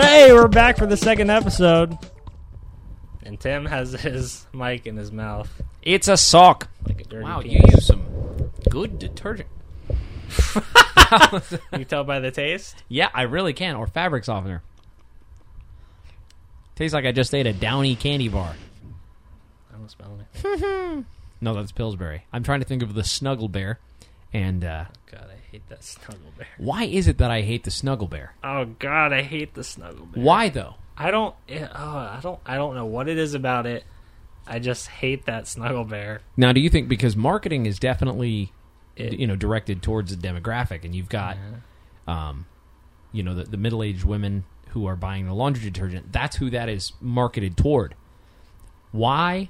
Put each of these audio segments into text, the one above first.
Hey, we're back for the second episode. And Tim has his mic in his mouth It's a sock. like a dirty Wow, you penis. use some good detergent. You can tell by the taste. Yeah, I really can. Or fabric softener. Tastes like I just ate a Downy candy bar. I don't smell anything. No, that's Pillsbury. I'm trying to think of the Snuggle Bear. And uh, God, I hate that snuggle bear. why is it that I hate the Snuggle Bear? Oh God, I hate the snuggle bear. Why though? I don't. eh, Oh, I don't. I don't know what it is about it. I just hate that snuggle bear. Now, do you think because marketing is definitely It- you know directed towards the demographic, and you've got um, you know the, the middle-aged women who are buying the laundry detergent, that's who that is marketed toward. Why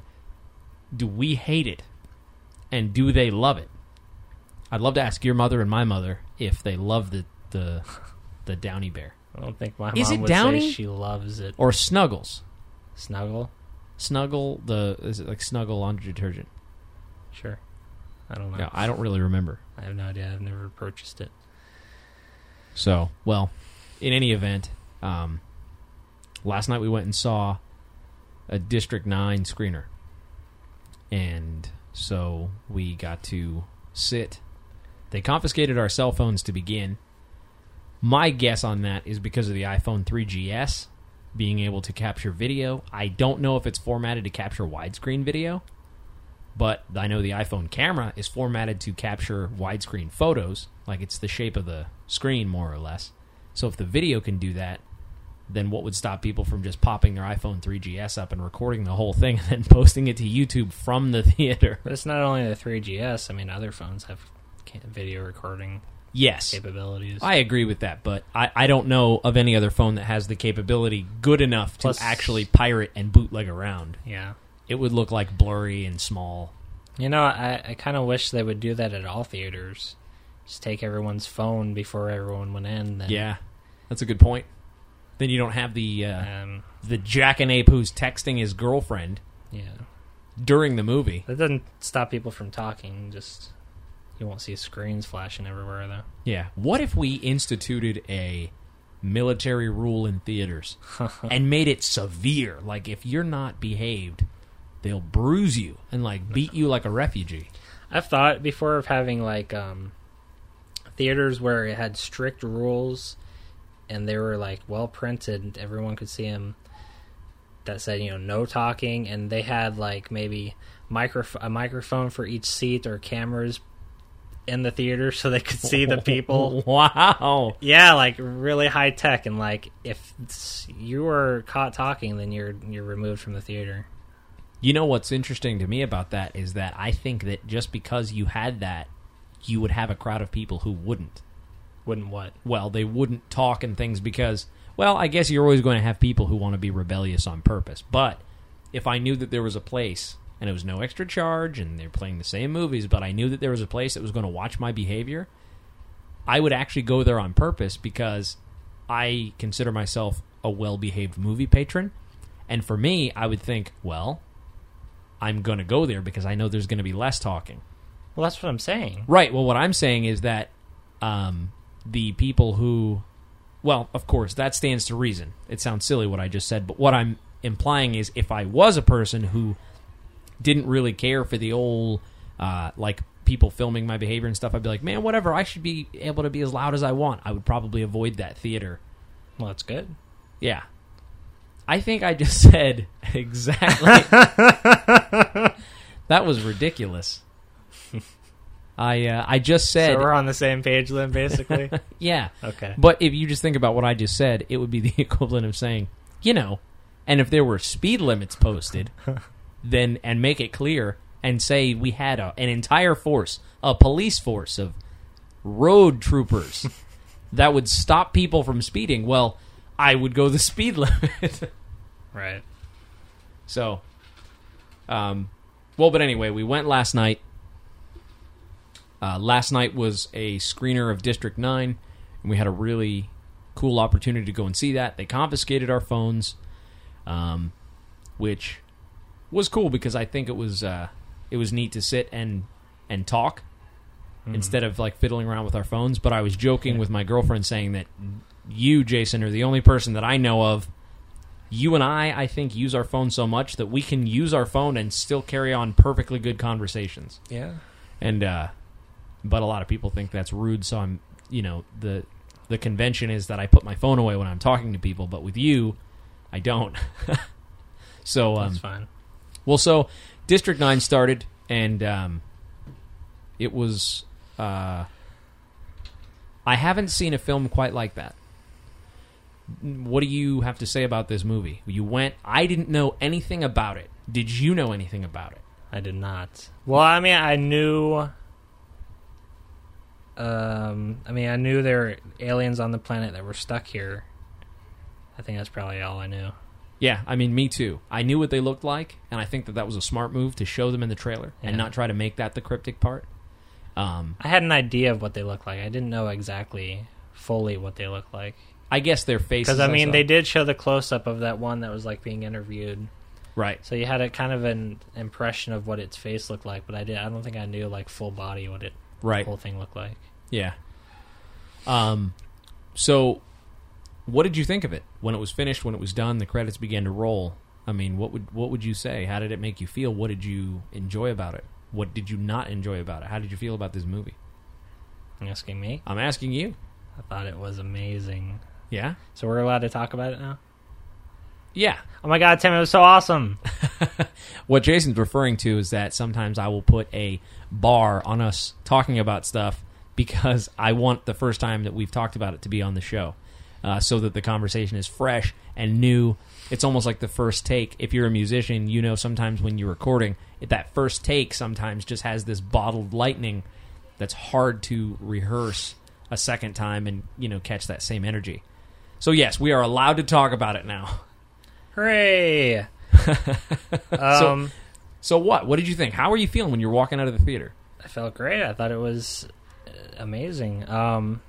do we hate it, and do they love it? I'd love to ask your mother and my mother if they love the the the Downy Bear I don't think my Is mom it would Downy? say she loves it. or Snuggles. Snuggle, Snuggle the is it like Snuggle laundry detergent? sure. I don't know. No, I don't really remember. I have no idea. I've never purchased it. So, well, in any event, um, last night we went and saw a District 9 screener. And so we got to sit. They confiscated our cell phones to begin. My guess on that is because of the iPhone 3GS being able to capture video. I don't know if it's formatted to capture widescreen video, but I know the iPhone camera is formatted to capture widescreen photos, like it's the shape of the screen more or less. So if the video can do that, then what would stop people from just popping their iPhone 3GS up and recording the whole thing and then posting it to YouTube from the theater? But it's not only the 3GS. I mean, other phones have video recording Yes. capabilities. I agree with that, but I, I don't know of any other phone that has the capability good enough to Plus- actually pirate and bootleg around. yeah. It would look like blurry and small. You know, I, I kind of wish they would do that at all theaters. Just take everyone's phone before everyone went in. Then, Yeah, that's a good point. Then you don't have the uh, Um, the jackanape who's texting his girlfriend yeah. during the movie. That doesn't stop people from talking. Just you won't see screens flashing everywhere though. Yeah. What if we instituted a military rule in theaters and made it severe? Like if you're not behaved, they'll bruise you and like beat you like a refugee. I've thought before of having like um, theaters where it had strict rules and they were like well printed. Everyone could see them. That said, you know, no talking, and they had like maybe micro a microphone for each seat or cameras in the theater so they could see the people. Wow. Yeah, like really high tech, and like if you are caught talking, then you're you're removed from the theater. You know what's interesting to me about that is that I think that just because you had that, you would have a crowd of people who wouldn't. Wouldn't what? well, they wouldn't talk and things because, well, I guess you're always going to have people who want to be rebellious on purpose. But if I knew that there was a place and it was no extra charge and they're playing the same movies, but I knew that there was a place that was going to watch my behavior, I would actually go there on purpose because I consider myself a well behaved movie patron. And for me, I would think, well, I'm going to go there because I know there's going to be less talking. Well, that's what I'm saying. Right. Well, what I'm saying is that um, the people who, well, of course, that stands to reason. It sounds silly what I just said, but what I'm implying is if I was a person who didn't really care for the old, uh, like people filming my behavior and stuff, I'd be like, man, whatever. I should be able to be as loud as I want. I would probably avoid that theater. Well, that's good. Yeah. I think I just said exactly. that was ridiculous. I uh, I just said So we're on the same page then, basically. yeah. okay. But if you just think about what I just said, it would be the equivalent of saying, you know, and if there were speed limits posted, then and make it clear and say we had a, an entire force, a police force of road troopers that would stop people from speeding, well, I would go the speed limit. Right. so, um, well, but anyway, we went last night. Uh, last night was a screener of District 9, and we had a really cool opportunity to go and see that. They confiscated our phones, um, which was cool because I think it was uh, it was neat to sit and and talk instead of like fiddling around with our phones. But I was joking Yeah. with my girlfriend saying that you, Jason, are the only person that I know of. You and I, I think, use our phone so much that we can use our phone and still carry on perfectly good conversations. Yeah. And uh, but a lot of people think that's rude. So I'm, you know, the the convention is that I put my phone away when I'm talking to people, but with you, I don't. so um, That's fine. Well, so District Nine started, and um, it was. Uh, I haven't seen a film quite like that. What do you have to say about this movie? You went. I didn't know anything about it. Did you know anything about it? I did not. Well, I mean, I knew. Um, I mean, I knew there were aliens on the planet that were stuck here. I think that's probably all I knew. Yeah, I mean, me too. I knew what they looked like, and I think that that was a smart move to show them in the trailer and not try to make that the cryptic part. Um, I had an idea of what they looked like. I didn't know exactly fully what they looked like. I guess their faces. Because I mean, saw. they did show the close up of that one that was like being interviewed, right. so you had a kind of an impression of what its face looked like. But I did. I don't think I knew like full body what it Right. whole thing looked like. Yeah. Um. So, what did you think of it when it was finished? When it was done, the credits began to roll. I mean, what would what would you say? How did it make you feel? What did you enjoy about it? What did you not enjoy about it? How did you feel about this movie? You asking me? I'm asking you. I thought it was amazing. Yeah. So we're allowed to talk about it now. Yeah. Oh my god, Tim, it was so awesome. What Jason's referring to is that sometimes I will put a bar on us talking about stuff because I want the first time that we've talked about it to be on the show, uh, so that the conversation is fresh and new. It's almost like the first take. If you're a musician, you know sometimes when you're recording, that first take sometimes just has this bottled lightning that's hard to rehearse a second time and you know catch that same energy. So yes, we are allowed to talk about it now. Hooray! um, So what? What did you think? How are you feeling when you're walking out of the theater? I felt great. I thought it was uh, amazing. Um,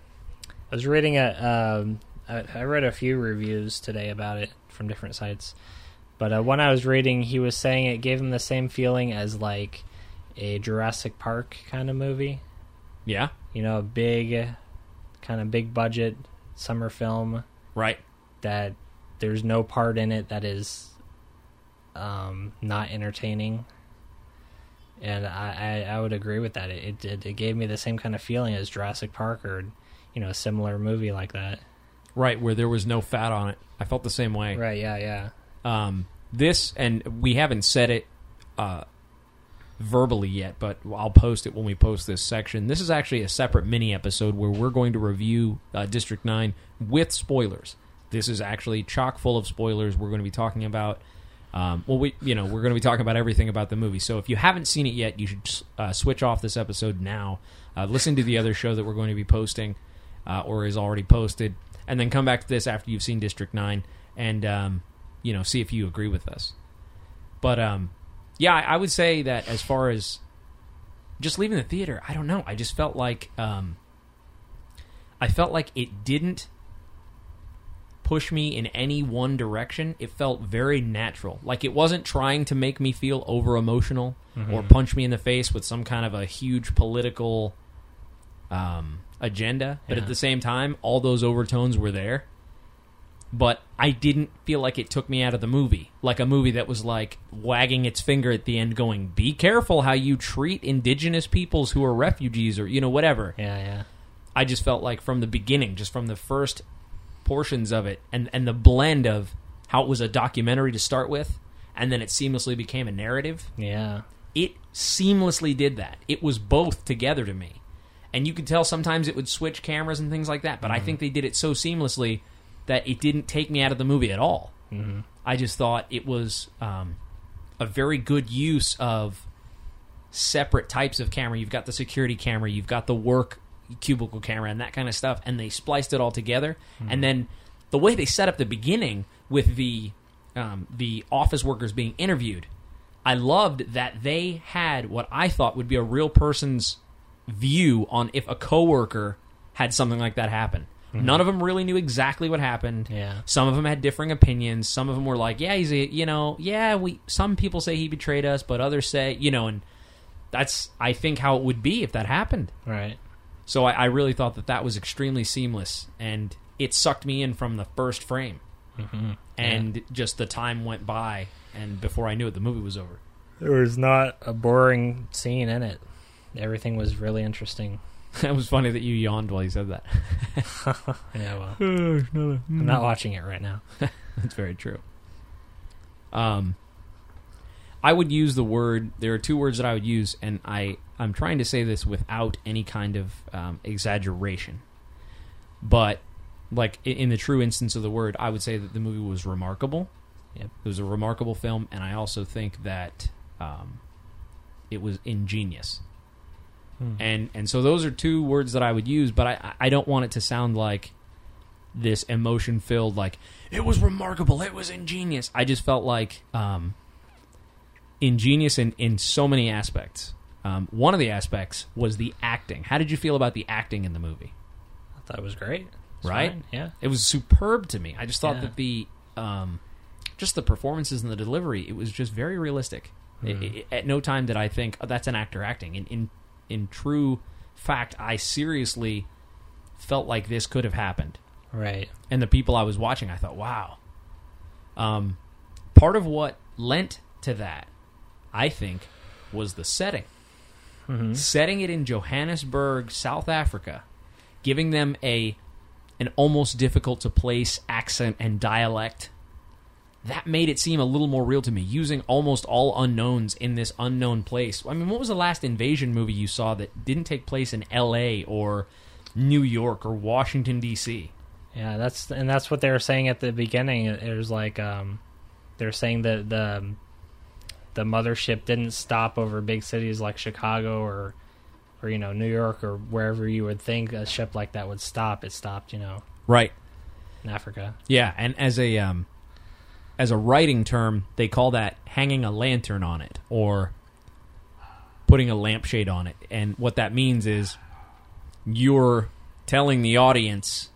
I was reading a. Um, I, I read a few reviews today about it from different sites, but uh, one I was reading, he was saying it gave him the same feeling as like a Jurassic Park kind of movie. Yeah. You know, a big, kind of big budget summer film Right. that there's no part in it that is um, not entertaining. And I, I, I would agree with that. It, it did it gave me the same kind of feeling as Jurassic Park or you know a similar movie like that. Right, where there was no fat on it. I felt the same way. Right? Yeah, yeah. Um, this, and we haven't said it uh, verbally yet, but I'll post it when we post this section. This is actually a separate mini episode where we're going to review uh, District 9 with spoilers. This is actually chock full of spoilers. We're going to be talking about. Um, well, we you know we're going to be talking about everything about the movie. So if you haven't seen it yet, you should uh, switch off this episode now. Uh, listen to the other show that we're going to be posting, uh, or is already posted, and then come back to this after you've seen District Nine, and um, you know see if you agree with us. But um, yeah, I, I would say that as far as just leaving the theater, I don't know. I just felt like um, I felt like it didn't push me in any one direction. It felt very natural. Like it wasn't trying to make me feel over emotional or punch me in the face with some kind of a huge political um, agenda. But at the same time, all those overtones were there. But I didn't feel like it took me out of the movie. Like a movie that was like wagging its finger at the end, going, Be careful how you treat indigenous peoples who are refugees or, you know, whatever. Yeah, yeah. I just felt like from the beginning, just from the first portions of it, and and the blend of how it was a documentary to start with, and then it seamlessly became a narrative. Yeah. It seamlessly did that. It was both together to me, and you could tell sometimes it would switch cameras and things like that. But I think they did it so seamlessly that it didn't take me out of the movie at all. hmm I just thought it was um, a very good use of separate types of camera. You've got the security camera, you've got the work cubicle camera, and that kind of stuff, and they spliced it all together. And then the way they set up the beginning with the um, the office workers being interviewed, I loved that they had what I thought would be a real person's view on if a coworker had something like that happen. None of them really knew exactly what happened. Yeah. Some of them had differing opinions. Some of them were like, "Yeah, he's a, you know, yeah, we." Some people say he betrayed us, but others say, you know, and that's I think how it would be if that happened. Right. So I, I really thought that that was extremely seamless, and it sucked me in from the first frame. Mm-hmm. And just the time went by, and before I knew it, the movie was over. There was not a boring scene in it. Everything was really interesting. it was funny that you yawned while you said that. Yeah, well, I'm not watching it right now. That's very true. Um, I would use the word. There are two words that I would use, and I I'm trying to say this without any kind of um, exaggeration. But like in the true instance of the word, I would say that the movie was remarkable. Yep. It was a remarkable film, and I also think that um, it was ingenious. And and so those are two words that I would use, but I I don't want it to sound like this emotion filled like it was remarkable, it was ingenious. I just felt like um, ingenious in in so many aspects. Um, one of the aspects was the acting. How did you feel about the acting in the movie? I thought it was great. It's Right? fine, Yeah. It was superb to me. I just thought Yeah. that the um, just the performances and the delivery, it was just very realistic. I- I- at no time did I think oh, that's an actor acting. In, in in true fact, I seriously felt like this could have happened. Right. And the people I was watching, I thought, wow. Um, part of what lent to that, I think, was the setting. Setting it in Johannesburg, South Africa, giving them a an almost difficult to place accent and dialect. That made it seem a little more real to me. Using almost all unknowns in this unknown place. I mean, what was the last invasion movie you saw that didn't take place in L.A. or New York or Washington D.C.? Yeah, that's and that's what they were saying at the beginning. It was like um, they were saying that the the mothership didn't stop over big cities like Chicago or or you know New York or wherever you would think a ship like that would stop. It stopped, you know, Right. in Africa. Yeah, and as a um, as a writing term, they call that hanging a lantern on it or putting a lampshade on it. And what that means is you're telling the audience,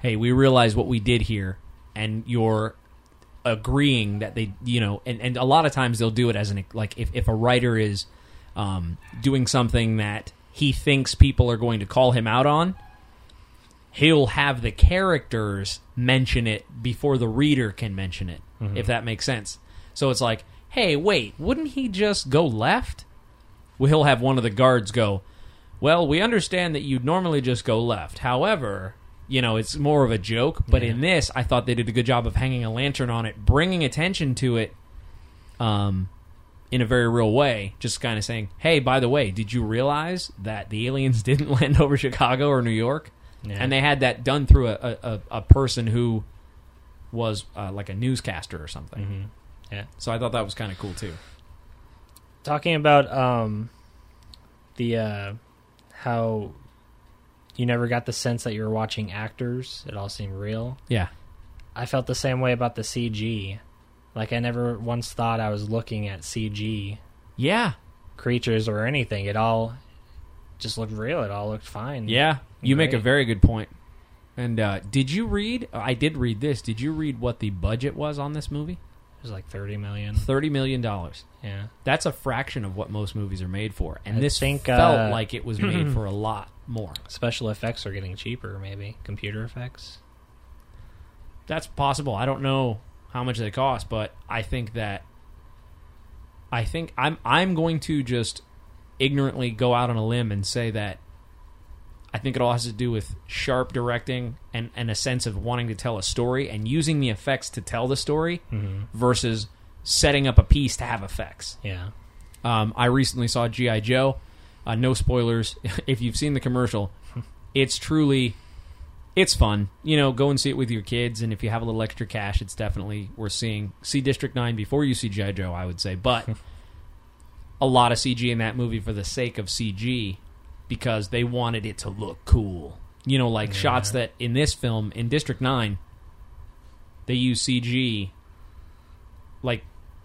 "Hey, we realize what we did here," and you're agreeing that they, you know, and, and a lot of times they'll do it as an like if if a writer is um, doing something that he thinks people are going to call him out on, he'll have the characters mention it before the reader can mention it, if that makes sense. So it's like, hey, wait, wouldn't he just go left? Well, he'll have one of the guards go, well, we understand that you'd normally just go left. However, you know, it's more of a joke. But in this, I thought they did a good job of hanging a lantern on it, bringing attention to it um, in a very real way. Just kind of saying, hey, by the way, did you realize that the aliens didn't land over Chicago or New York? Yeah. And they had that done through a, a, a person who was uh, like a newscaster or something. Mm-hmm. Yeah. So I thought that was kind of cool too. Talking about um, the uh, how you never got the sense that you were watching actors. It all seemed real. Yeah. I felt the same way about the CG. Like I never once thought I was looking at CG Yeah. creatures or anything. It all just looked real. It all looked fine. Yeah. You make a very good point. And uh, did you read? I did read this. Did you read what the budget was on this movie? It was like thirty million. Thirty million dollars. Yeah. That's a fraction of what most movies are made for, and I this think, felt uh, like it was made for a lot more. Special effects are getting cheaper. Maybe computer effects. That's possible. I don't know how much they cost, but I think that I think I'm I'm going to just ignorantly go out on a limb and say that I think it all has to do with sharp directing and, and a sense of wanting to tell a story and using the effects to tell the story versus setting up a piece to have effects. Yeah. Um, I recently saw GI Joe. Uh, no spoilers. if you've seen the commercial, it's truly, it's fun. You know, go and see it with your kids, and if you have a little extra cash, it's definitely worth seeing. See District Nine before you see GI Joe, I would say. But a lot of CG in that movie for the sake of CG, because they wanted it to look cool. You know, like shots that in this film in District Nine, they use CG like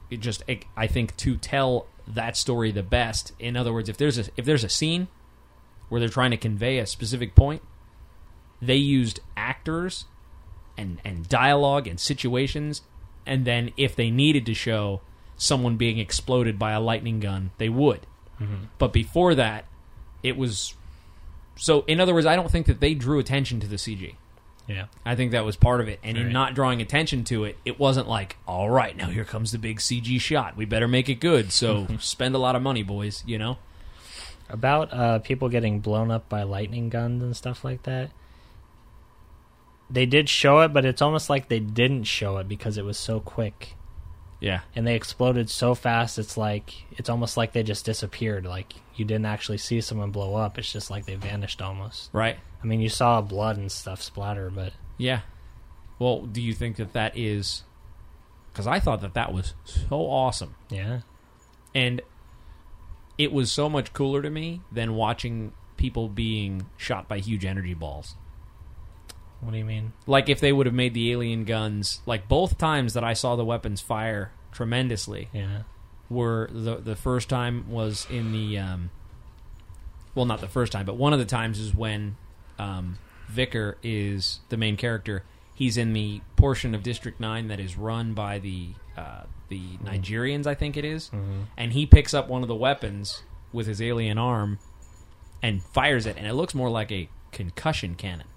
it just it, I think to tell that story the best. In other words, if there's a if there's a scene where they're trying to convey a specific point, they used actors and and dialogue and situations, and then if they needed to show someone being exploded by a lightning gun, they would. Mm-hmm. But before that, it was. So, in other words, I don't think that they drew attention to the CG. Yeah. I think that was part of it. And in Right. not drawing attention to it, it wasn't like, all right, now here comes the big CG shot. We better make it good. So spend a lot of money, boys, you know? About uh, people getting blown up by lightning guns and stuff like that. They did show it, but it's almost like they didn't show it because it was so quick. Yeah. And they exploded so fast, it's like, it's almost like they just disappeared. Like, you didn't actually see someone blow up. It's just like they vanished almost. Right? I mean, you saw blood and stuff splatter, but Yeah. Well, do you think that that is. Because I thought that that was so awesome. yeah. And it was so much cooler to me than watching people being shot by huge energy balls. What do you mean? like if they would have made the alien guns like both times that I saw the weapons fire tremendously Yeah. were the the first time was in the um well not the first time but one of the times is when um Vicar is the main character he's in the portion of District 9 that is run by the uh the Nigerians I think it is. and he picks up one of the weapons with his alien arm and fires it and it looks more like a concussion cannon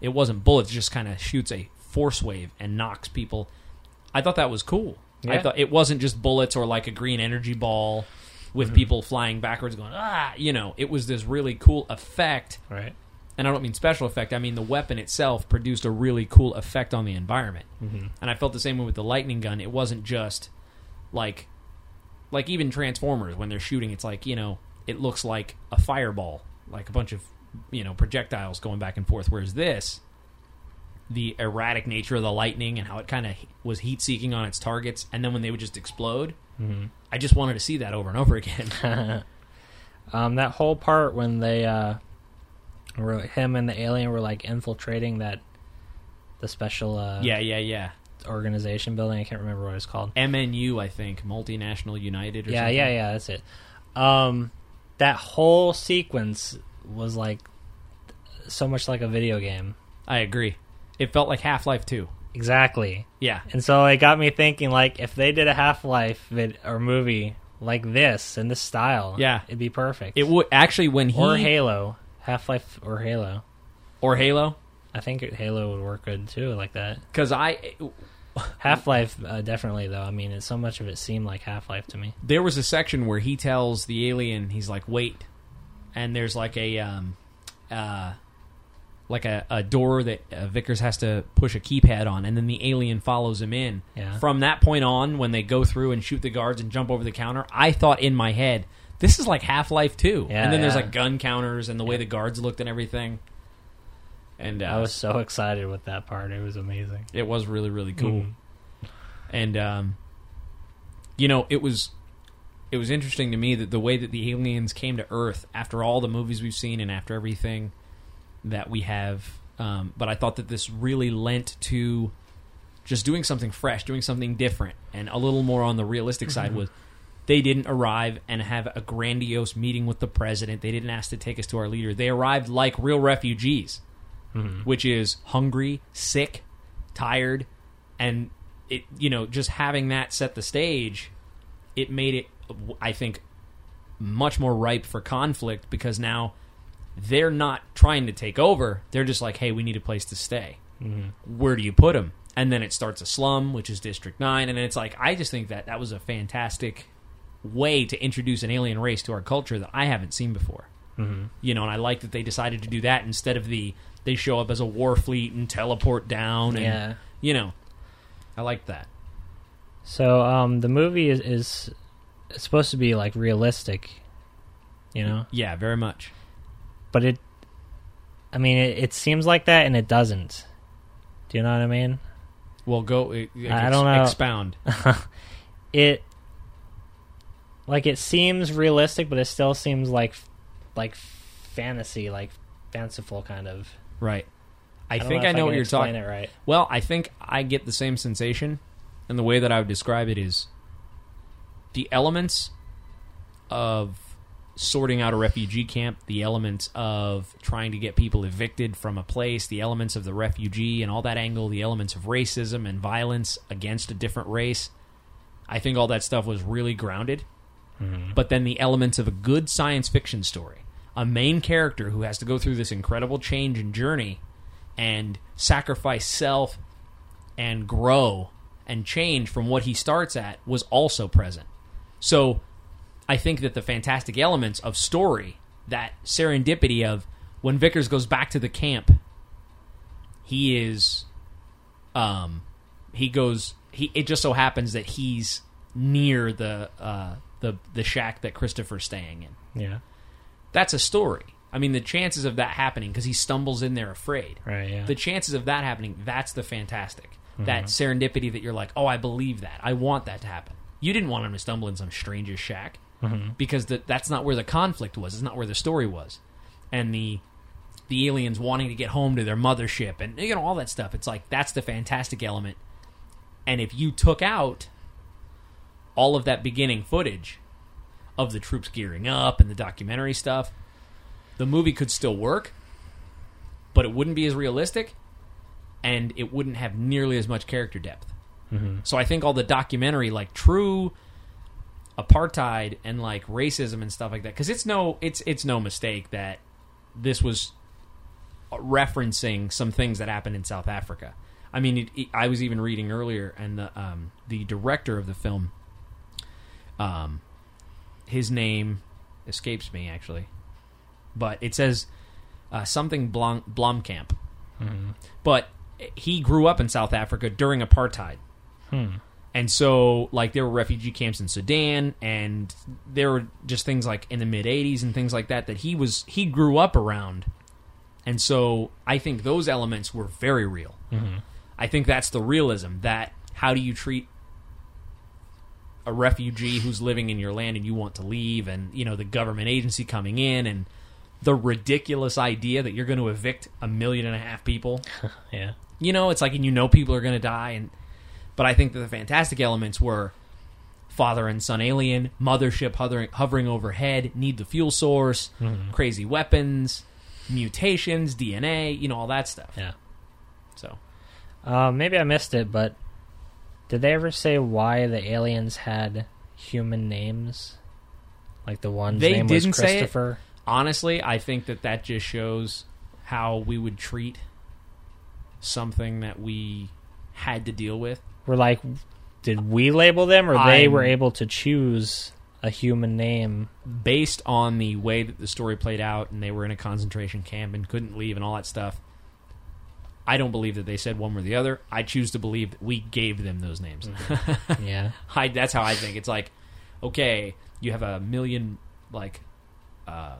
it wasn't bullets; it just kind of shoots a force wave and knocks people. I thought that was cool. I thought it wasn't just bullets or like a green energy ball with people flying backwards, going ah. You know, it was this really cool effect. Right. And I don't mean special effect. I mean the weapon itself produced a really cool effect on the environment. Mm-hmm. And I felt the same way with the lightning gun. It wasn't just like like even Transformers when they're shooting. It's like you know it looks like a fireball, like a bunch of you know projectiles going back and forth. Whereas this, the erratic nature of the lightning and how it kind of was heat seeking on its targets, and then when they would just explode, I just wanted to see that over and over again. Um, that whole part when they, uh, were him and the alien were like infiltrating that, the special, uh, yeah, yeah, yeah. organization building. I can't remember what it's called. MNU, I think, Multinational United. Or Yeah, something. yeah, yeah. That's it. Um, that whole sequence was like so much like a video game. I agree. It felt like Half Life Two. Exactly. Yeah, And so it got me thinking, like, if they did a Half Life vid- or movie like this in this style, Yeah. it'd be perfect. it would actually when he or Halo, Half Life or Halo. or Halo I think Halo would work good too, like that. because I Half Life, uh, definitely though. I mean, it, so much of it seemed like Half Life to me. there was a section where he tells the alien he's like wait and there's like a um uh like a, a door that uh, Wikus has to push a keypad on and then the alien follows him in Yeah. from that point on when they go through and shoot the guards and jump over the counter I thought in my head this is like Half-Life 2 Yeah, and then there's like gun counters and the way the guards looked and everything and uh, I was so excited with that part. It was amazing. it was really really cool Mhm. and um, you know it was it was interesting to me that the way that the aliens came to earth after all the movies we've seen and after everything that we have um, but i thought that this really lent to just doing something fresh doing something different and a little more on the realistic side was they didn't arrive and have a grandiose meeting with the president. They didn't ask to take us to our leader. They arrived like real refugees which is hungry, sick, tired, and it you know just having that set the stage, it made it I think much more ripe for conflict because now they're not trying to take over. They're just like, hey, we need a place to stay. Where do you put them? And then it starts a slum, which is District Nine, and it's like I just think that that was a fantastic way to introduce an alien race to our culture that I haven't seen before you know, and I like that they decided to do that instead of the they show up as a war fleet and teleport down, and Yeah. you know, I like that. So um, the movie is, is supposed to be like realistic, you know, Yeah, very much. But it, I mean, it, it seems like that and it doesn't. Do you know what I mean? Well, go. uh, I don't know. Expound. It like it seems realistic, but it still seems like like fantasy, like fanciful kind of. right. I, don't think I know what you're talking. It right. Well, I think I get the same sensation, and the way that I would describe it is the elements of sorting out a refugee camp, the elements of trying to get people evicted from a place, the elements of the refugee and all that angle, the elements of racism and violence against a different race. I think all that stuff was really grounded mm-hmm. but then the elements of a good science fiction story. A main character who has to go through this incredible change and journey and sacrifice self and grow and change from what he starts at was also present. So I think that the fantastic elements of story, that serendipity of when Wikus goes back to the camp, he is um he goes he it just so happens that he's near the uh the the shack that Christopher's staying in. Yeah. That's a story. I mean the chances of that happening because he stumbles in there afraid. Right. Yeah. The chances of that happening, that's the fantastic. That serendipity that you're like, "Oh, I believe that. I want that to happen." You didn't want him to stumble in some stranger's shack Mm-hmm. because the, that's not where the conflict was. It's not where the story was. And the the aliens wanting to get home to their mothership and you know all that stuff. It's like that's the fantastic element. And if you took out all of that beginning footage of the troops gearing up and the documentary stuff, the movie could still work, but it wouldn't be as realistic and it wouldn't have nearly as much character depth. Mm-hmm. So I think all the documentary, like true apartheid and like racism and stuff like that, because it's no, it's it's no mistake that this was referencing some things that happened in South Africa. I mean, it, it- I was even reading earlier, and the um, the director of the film, um, his name escapes me actually, but it says uh, something Blom, Blomkamp. But he grew up in South Africa during apartheid. And so, like, there were refugee camps in Sudan, and there were just things like in the mid '80s and things like that that he was he grew up around, and so I think those elements were very real. Mm-hmm. I think that's the realism that how do you treat a refugee who's living in your land and you want to leave, and you know the government agency coming in and the ridiculous idea that you're going to evict a million and a half people yeah. you know it's like and you know people are going to die and but i think that the fantastic elements were father and son alien mothership hovering, hovering overhead need the fuel source crazy weapons mutations dna you know all that stuff Yeah. so Uh, maybe I missed it, but did they ever say why the aliens had human names? Like the one's They name didn't was say it. Christopher. honestly i think that that just shows how we would treat something that we had to deal with We're like, did we label them, or they I'm- were able to choose a human name? based on the way that the story played out and they were in a concentration camp and couldn't leave and all that stuff i don't believe that they said one or the other i choose to believe that we gave them those names yeah. I, that's how i think it's like okay you have a million like uh,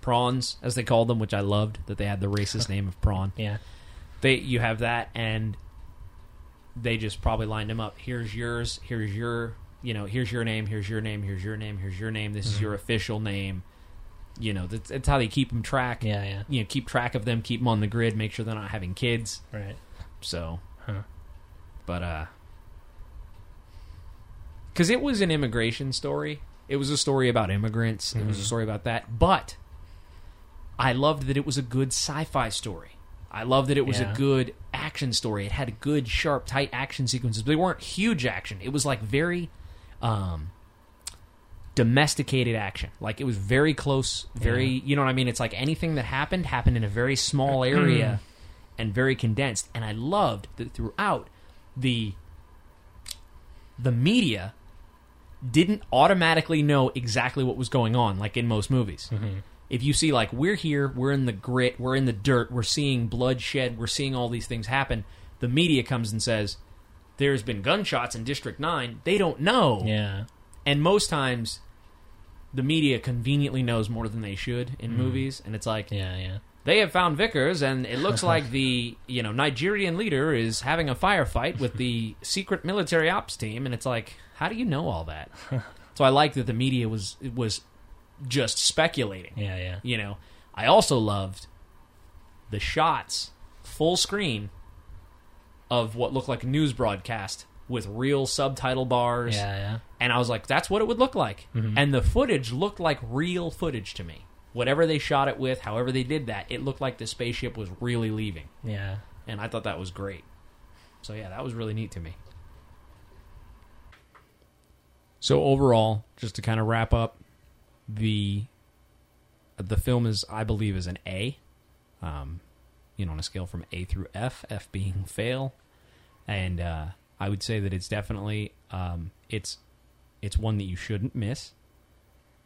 prawns as they called them which i loved that they had the racist name of prawn Yeah. they you have that and they just probably lined them up here's yours here's your you know here's your name here's your name here's your name here's your name this is your official name you know that's, that's how they keep them track Yeah. Yeah. you know keep track of them keep them on the grid make sure they're not having kids Right. so Huh. but uh because it was an immigration story it was a story about immigrants it was a story about that but i loved that it was a good sci-fi story i loved that it was Yeah. a good action story. It had good sharp tight action sequences. But they weren't huge action. It was like very um domesticated action. Like it was very close very you know what i mean? It's like anything that happened happened in a very small area and very condensed. And i loved that throughout the the media didn't automatically know exactly what was going on like in most movies if you see like we're here we're in the grit we're in the dirt we're seeing bloodshed we're seeing all these things happen the media comes and says there's been gunshots in district 9 they don't know Yeah. and most times the media conveniently knows more than they should in mm. movies and it's like Yeah. Yeah. they have found Wikus, and it looks like the you know Nigerian leader is having a firefight with the secret military ops team, and it's like, how do you know all that? so I like that the media was was just speculating. Yeah. Yeah. You know, I also loved the shots, full screen, of what looked like a news broadcast with real subtitle bars Yeah. Yeah. and I was like, that's what it would look like. Mm-hmm. And the footage looked like real footage to me. Whatever they shot it with, however they did that, it looked like the spaceship was really leaving. Yeah. And I thought that was great. So yeah, that was really neat to me. So overall, just to kind of wrap up, the the film is, I believe, is an A. Um, you know, on a scale from A through F, F being fail, and uh, I would say that it's definitely um, it's it's one that you shouldn't miss.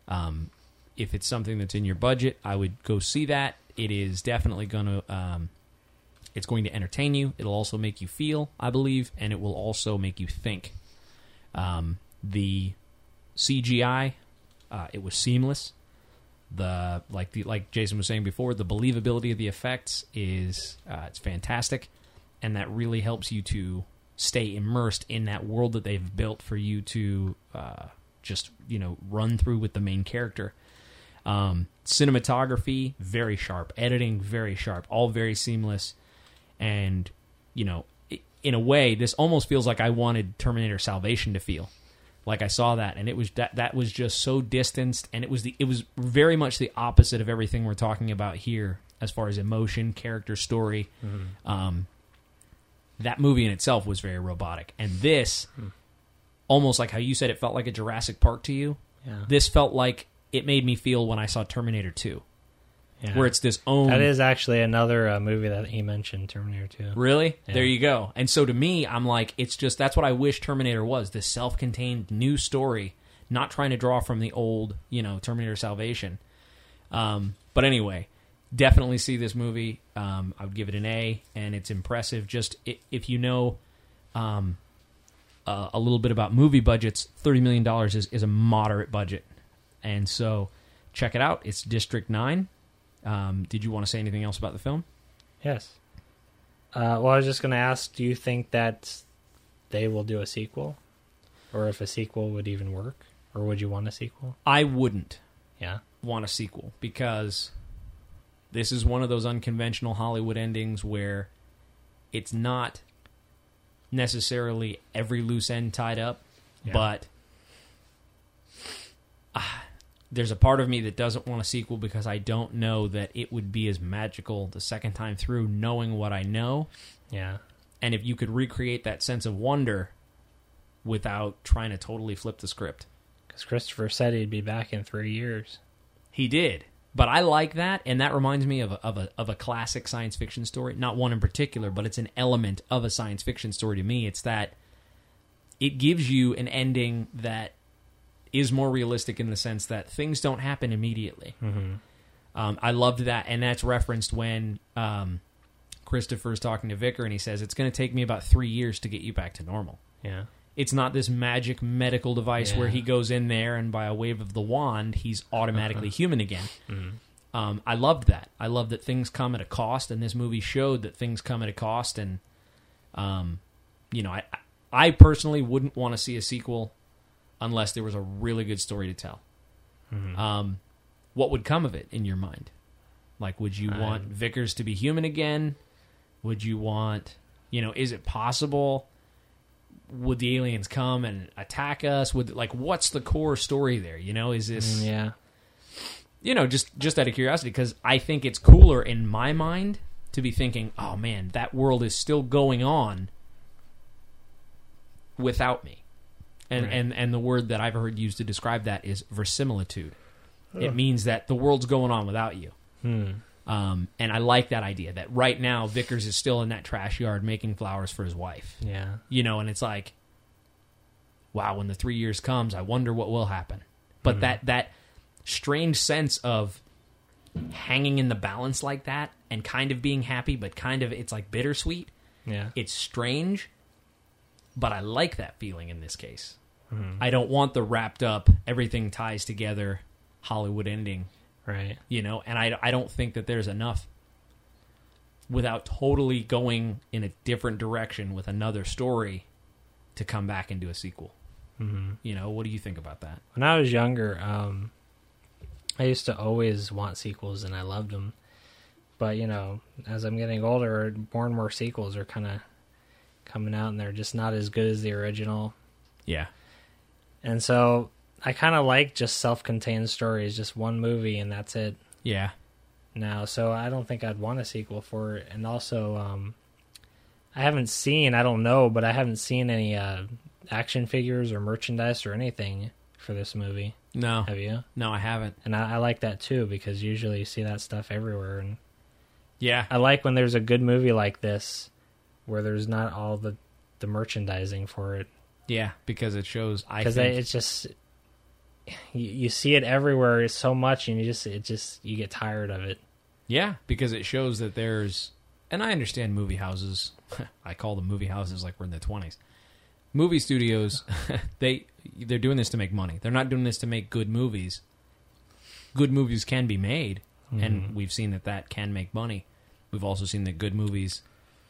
Um, if it's something that's in your budget, I would go see that. It is definitely going to um, it's going to entertain you. It'll also make you feel, I believe, and it will also make you think. Um, the CGI, uh, it was seamless. The like the like Jason was saying before, the believability of the effects is uh, it's fantastic, and that really helps you to stay immersed in that world that they've built for you to uh, just you know run through with the main character. Um, cinematography very sharp, editing very sharp, all very seamless, and you know in a way this almost feels like I wanted Terminator Salvation to feel. Like I saw that, and it was that that was just so distanced, and it was the it was very much the opposite of everything we're talking about here as far as emotion, character, story. Um, that movie in itself was very robotic, and this almost like how you said it felt like a Jurassic Park to you. Yeah. This felt like it made me feel when I saw Terminator Two, yeah. where it's this own. that is actually another uh, movie that he mentioned, Terminator 2. Really? Yeah. There you go. And so to me, I'm like, it's just that's what I wish Terminator was this self contained new story, not trying to draw from the old, you know, Terminator Salvation. Um, but anyway, definitely see this movie. Um, I would give it an A, and it's impressive. Just if you know um, uh, a little bit about movie budgets, $30 million is, is a moderate budget. And so check it out. It's District 9. Um, did you want to say anything else about the film? Yes. Uh, well, I was just going to ask do you think that they will do a sequel? Or if a sequel would even work? Or would you want a sequel? I wouldn't. Yeah. want a sequel because this is one of those unconventional Hollywood endings where it's not necessarily every loose end tied up, Yeah. but there's a part of me that doesn't want a sequel because I don't know that it would be as magical the second time through knowing what I know. Yeah. And if you could recreate that sense of wonder without trying to totally flip the script. Because Christopher said he'd be back in three years. He did. But I like that, and that reminds me of a, of a of a classic science fiction story. Not one in particular, but it's an element of a science fiction story to me. It's that it gives you an ending that is more realistic in the sense that things don't happen immediately. Mm-hmm. Um, I loved that, and that's referenced when um, Christopher's talking to Vicar, and he says it's going to take me about three years to get you back to normal Yeah. it's not this magic medical device where he goes in there and by a wave of the wand he's automatically human again. Um, I loved that. I loved that things come at a cost, and this movie showed that things come at a cost. And um, you know, I I personally wouldn't want to see a sequel unless there was a really good story to tell. Um, what would come of it in your mind? Like, would you I- want Wikus to be human again? Would you want, you know, is it possible? Would the aliens come and attack us? Would like, what's the core story there? You know, is this, Mm, yeah. you know, just just out of curiosity, because I think it's cooler in my mind to be thinking, oh man, that world is still going on without me. And Right. and and the word that I've heard used to describe that is verisimilitude. It means that the world's going on without you. Hmm. Um, and I like that idea that right now Wikus is still in that trash yard making flowers for his wife. Yeah. You know, and it's like, wow, when the three years comes, I wonder what will happen. But that that strange sense of hanging in the balance like that and kind of being happy, but kind of it's like bittersweet. Yeah. It's strange, but I like that feeling in this case. I don't want the wrapped up, everything ties together Hollywood ending Right. you know and I, I don't think that there's enough without totally going in a different direction with another story to come back and do a sequel Mm-hmm. you know what do you think about that When I was younger, um, I used to always want sequels, and I loved them. But you know, as I'm getting older, more and more sequels are kind of coming out, and they're just not as good as the original. yeah And so I kind of like just self-contained stories, just one movie, and that's it. yeah now, so I don't think I'd want a sequel for it. And also, um, I haven't seen, I don't know, but I haven't seen any uh, action figures or merchandise or anything for this movie. No, Have you? no, I haven't. And I, I like that too because usually you see that stuff everywhere. And Yeah, I like when there's a good movie like this where there's not all the the merchandising for it yeah, because it shows. I because think it's just you, you see it everywhere it's so much and you just it just you get tired of it. Yeah, because it shows that there's, and I understand movie houses. I call them movie houses like we're in the twenties. Movie studios, they they're doing this to make money. They're not doing this to make good movies. Good movies can be made, and mm-hmm. we've seen that that can make money. We've also seen that good movies,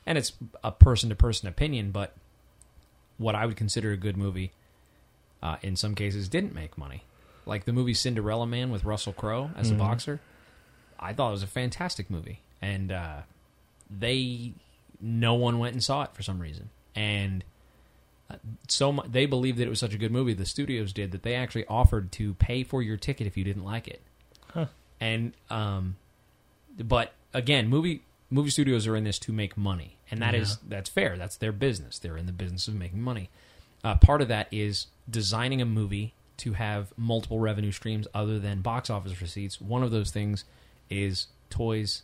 and it's a person to person opinion, but what I would consider a good movie, uh, in some cases, didn't make money. Like the movie Cinderella Man with Russell Crowe as a boxer. I thought it was a fantastic movie, and uh, they no one went and saw it for some reason, and uh, so they believed that it was such a good movie. The studios did that they actually offered to pay for your ticket if you didn't like it, Huh. and um, but again, movie movie studios are in this to make money, and that is that's fair. That's their business. They're in the business of making money. Uh, part of that is designing a movie to have multiple revenue streams other than box office receipts. One of those things is toys.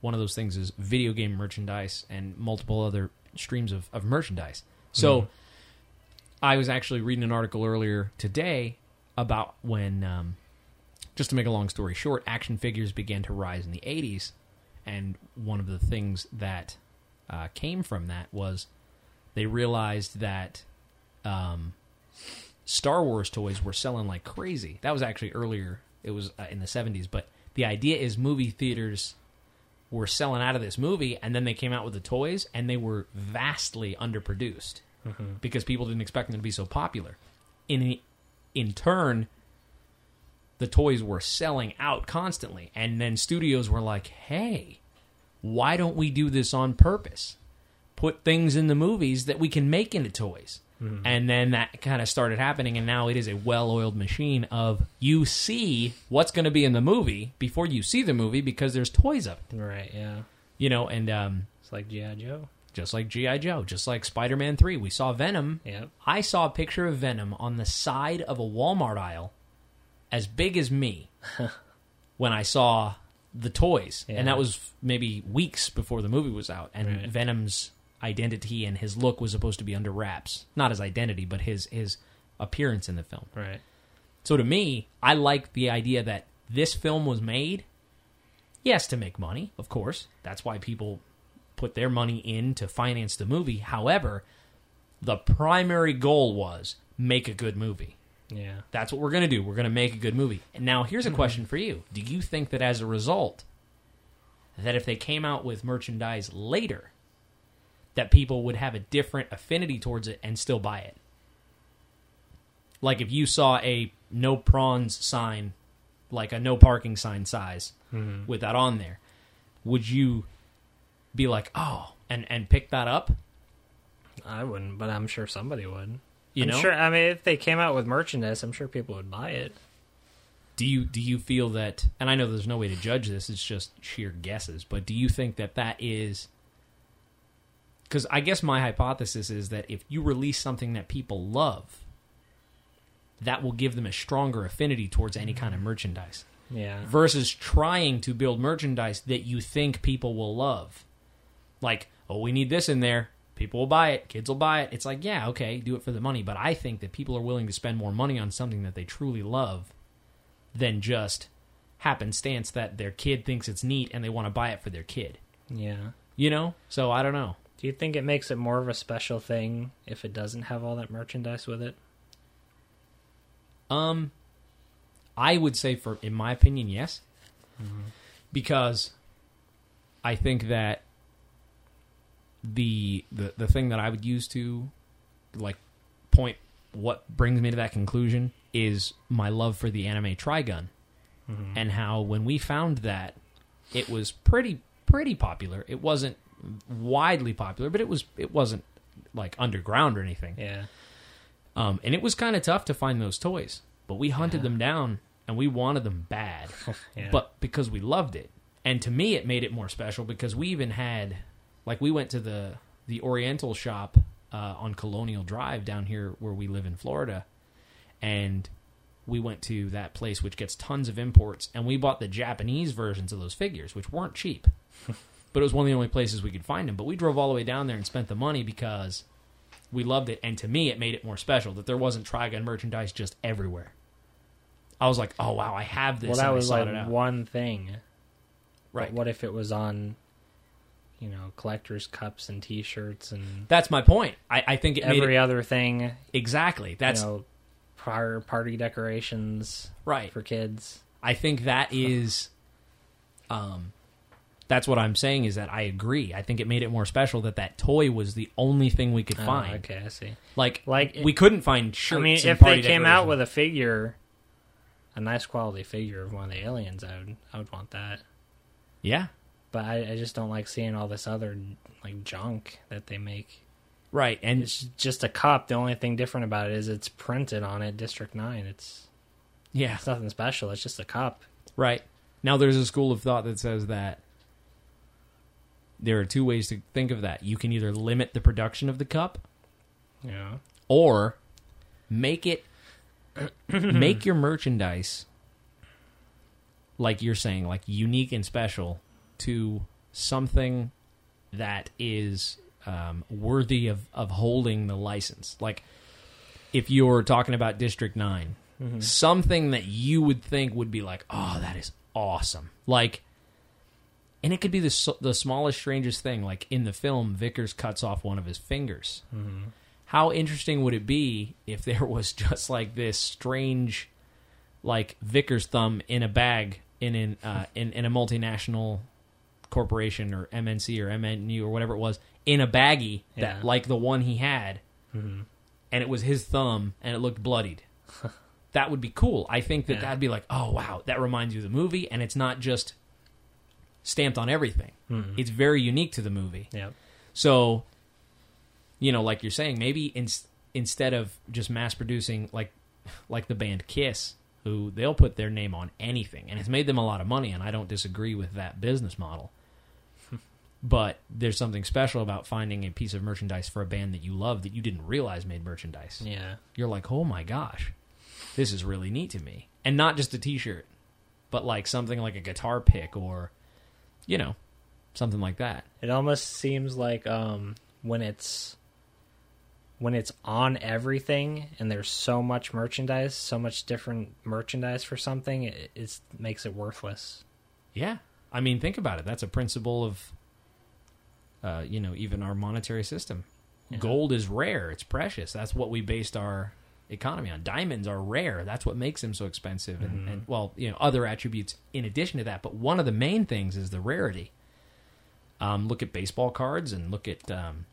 One of those things is video game merchandise and multiple other streams of, of merchandise. So I was actually reading an article earlier today about when, um, just to make a long story short, action figures began to rise in the 80s. And one of the things that uh, came from that was they realized that um, Star Wars toys were selling like crazy. That was actually earlier. It was uh, in the 70s. But the idea is movie theaters were selling out of this movie, and then they came out with the toys, and they were vastly underproduced because people didn't expect them to be so popular. In in turn, the toys were selling out constantly, and then studios were like, "Hey, why don't we do this on purpose? Put things in the movies that we can make into toys." And then that kind of started happening, and now it is a well-oiled machine of you see what's going to be in the movie before you see the movie because there's toys of it, Right, yeah. you know. And um, It's like G.I. Joe. just like GI Joe, just like Spider-Man Three, we saw Venom. Yep. I saw a picture of Venom on the side of a Walmart aisle, as big as me, when I saw the toys, Yeah. and that was maybe weeks before the movie was out. And Right. Venom's identity and his look was supposed to be under wraps, not his identity, but his his appearance in the film. Right. So to me, I like the idea that this film was made, yes, to make money, of course. That's why people put their money in to finance the movie. However, the primary goal was make a good movie. Yeah. That's what we're going to do. We're going to make a good movie. And now here's a mm-hmm. question for you. Do you think that as a result that if they came out with merchandise later that people would have a different affinity towards it and still buy it? Like if you saw a no prawns sign, like a no parking sign size mm-hmm. with that on there, would you be like, "Oh, and and pick that up?" I wouldn't, but I'm sure somebody would. You I'm know? sure. I mean, if they came out with merchandise, I'm sure people would buy it. do you do you feel that and i know there's no way to judge this it's just sheer guesses but do you think that that is because i guess my hypothesis is that if you release something that people love that will give them a stronger affinity towards any kind of merchandise Yeah. versus trying to build merchandise that you think people will love like oh we need this in there people will buy it kids will buy it it's like yeah okay do it for the money but i think that people are willing to spend more money on something that they truly love than just happenstance that their kid thinks it's neat and they want to buy it for their kid. Yeah. You know? So I don't know. Do you think it makes it more of a special thing if it doesn't have all that merchandise with it? Um I would say for in my opinion, yes. Because I think that the the the thing that I would use to like point what brings me to that conclusion is my love for the anime Trigun and how when we found that it was pretty pretty popular. It wasn't widely popular, but it was it wasn't like underground or anything. Yeah. Um, and it was kind of tough to find those toys, but we hunted them down and we wanted them bad, Yeah. but because we loved it. And to me, it made it more special because we even had, like, we went to the the Oriental shop uh, on Colonial Drive down here where we live in Florida, and we went to that place which gets tons of imports, and we bought the Japanese versions of those figures, which weren't cheap, but it was one of the only places we could find them. But we drove all the way down there and spent the money because we loved it, and to me, it made it more special that there wasn't Trigun merchandise just everywhere. I was like, oh wow, I have this. well, that was like one thing. right. But what if it was on, you know, collectors' cups and T-shirts and That's my point. I, I think it made every it other thing? exactly. That's you know, prior party decorations right. for kids. I think that is, um, that's what I'm saying is that I agree. I think it made it more special that that toy was the only thing we could Oh, find. okay, I see. Like, Like we couldn't find shirts. I mean, if they came out with a figure, a nice quality figure of one of the aliens, I would I would want that. yeah, But I, I just don't like seeing all this other like junk that they make. right, and It's just a cup. The only thing different about it is it's printed on it, District Nine. It's yeah, it's nothing special. It's just a cup. right. Now, there's a school of thought that says that there are two ways to think of that. You can either limit the production of the cup, know. or make it make your merchandise like you're saying like unique and special to something that is um, worthy of, of holding the license. Like if you're talking about district 9 something that you would think would be like oh that is awesome. Like and it could be the, the smallest strangest thing. Like in the film Wikus cuts off one of his fingers. How interesting would it be if there was just like this strange like Wikus thumb in a bag in an uh, in, in a multinational corporation or MNC or MNU or whatever it was in a baggie Yeah. that like the one he had mm-hmm. and it was his thumb and it looked bloodied. that would be cool. I think that Yeah. that'd be like, oh wow, that reminds you of the movie and it's not just stamped on everything. Mm-hmm. It's very unique to the movie. Yep. So, you know, like you're saying, maybe in, instead of just mass producing like like the band Kiss, who they'll put their name on anything, and it's made them a lot of money, and I don't disagree with that business model. But there's something special about finding a piece of merchandise for a band that you love that you didn't realize made merchandise. Yeah. You're like, oh my gosh, this is really neat to me, and not just a T-shirt, but like something like a guitar pick or, you know, something like that. It almost seems like um, when it's when it's on everything and there's so much merchandise, so much different merchandise for something, it it's, makes it worthless. Yeah, I mean, think about it. That's a principle of, uh, you know, even our monetary system. Yeah. Gold is rare; it's precious. That's what we based our economy on. Diamonds are rare. That's what makes them so expensive. And, and well, you know, other attributes in addition to that. But one of the main things is the rarity. Um, look at baseball cards and look at, um,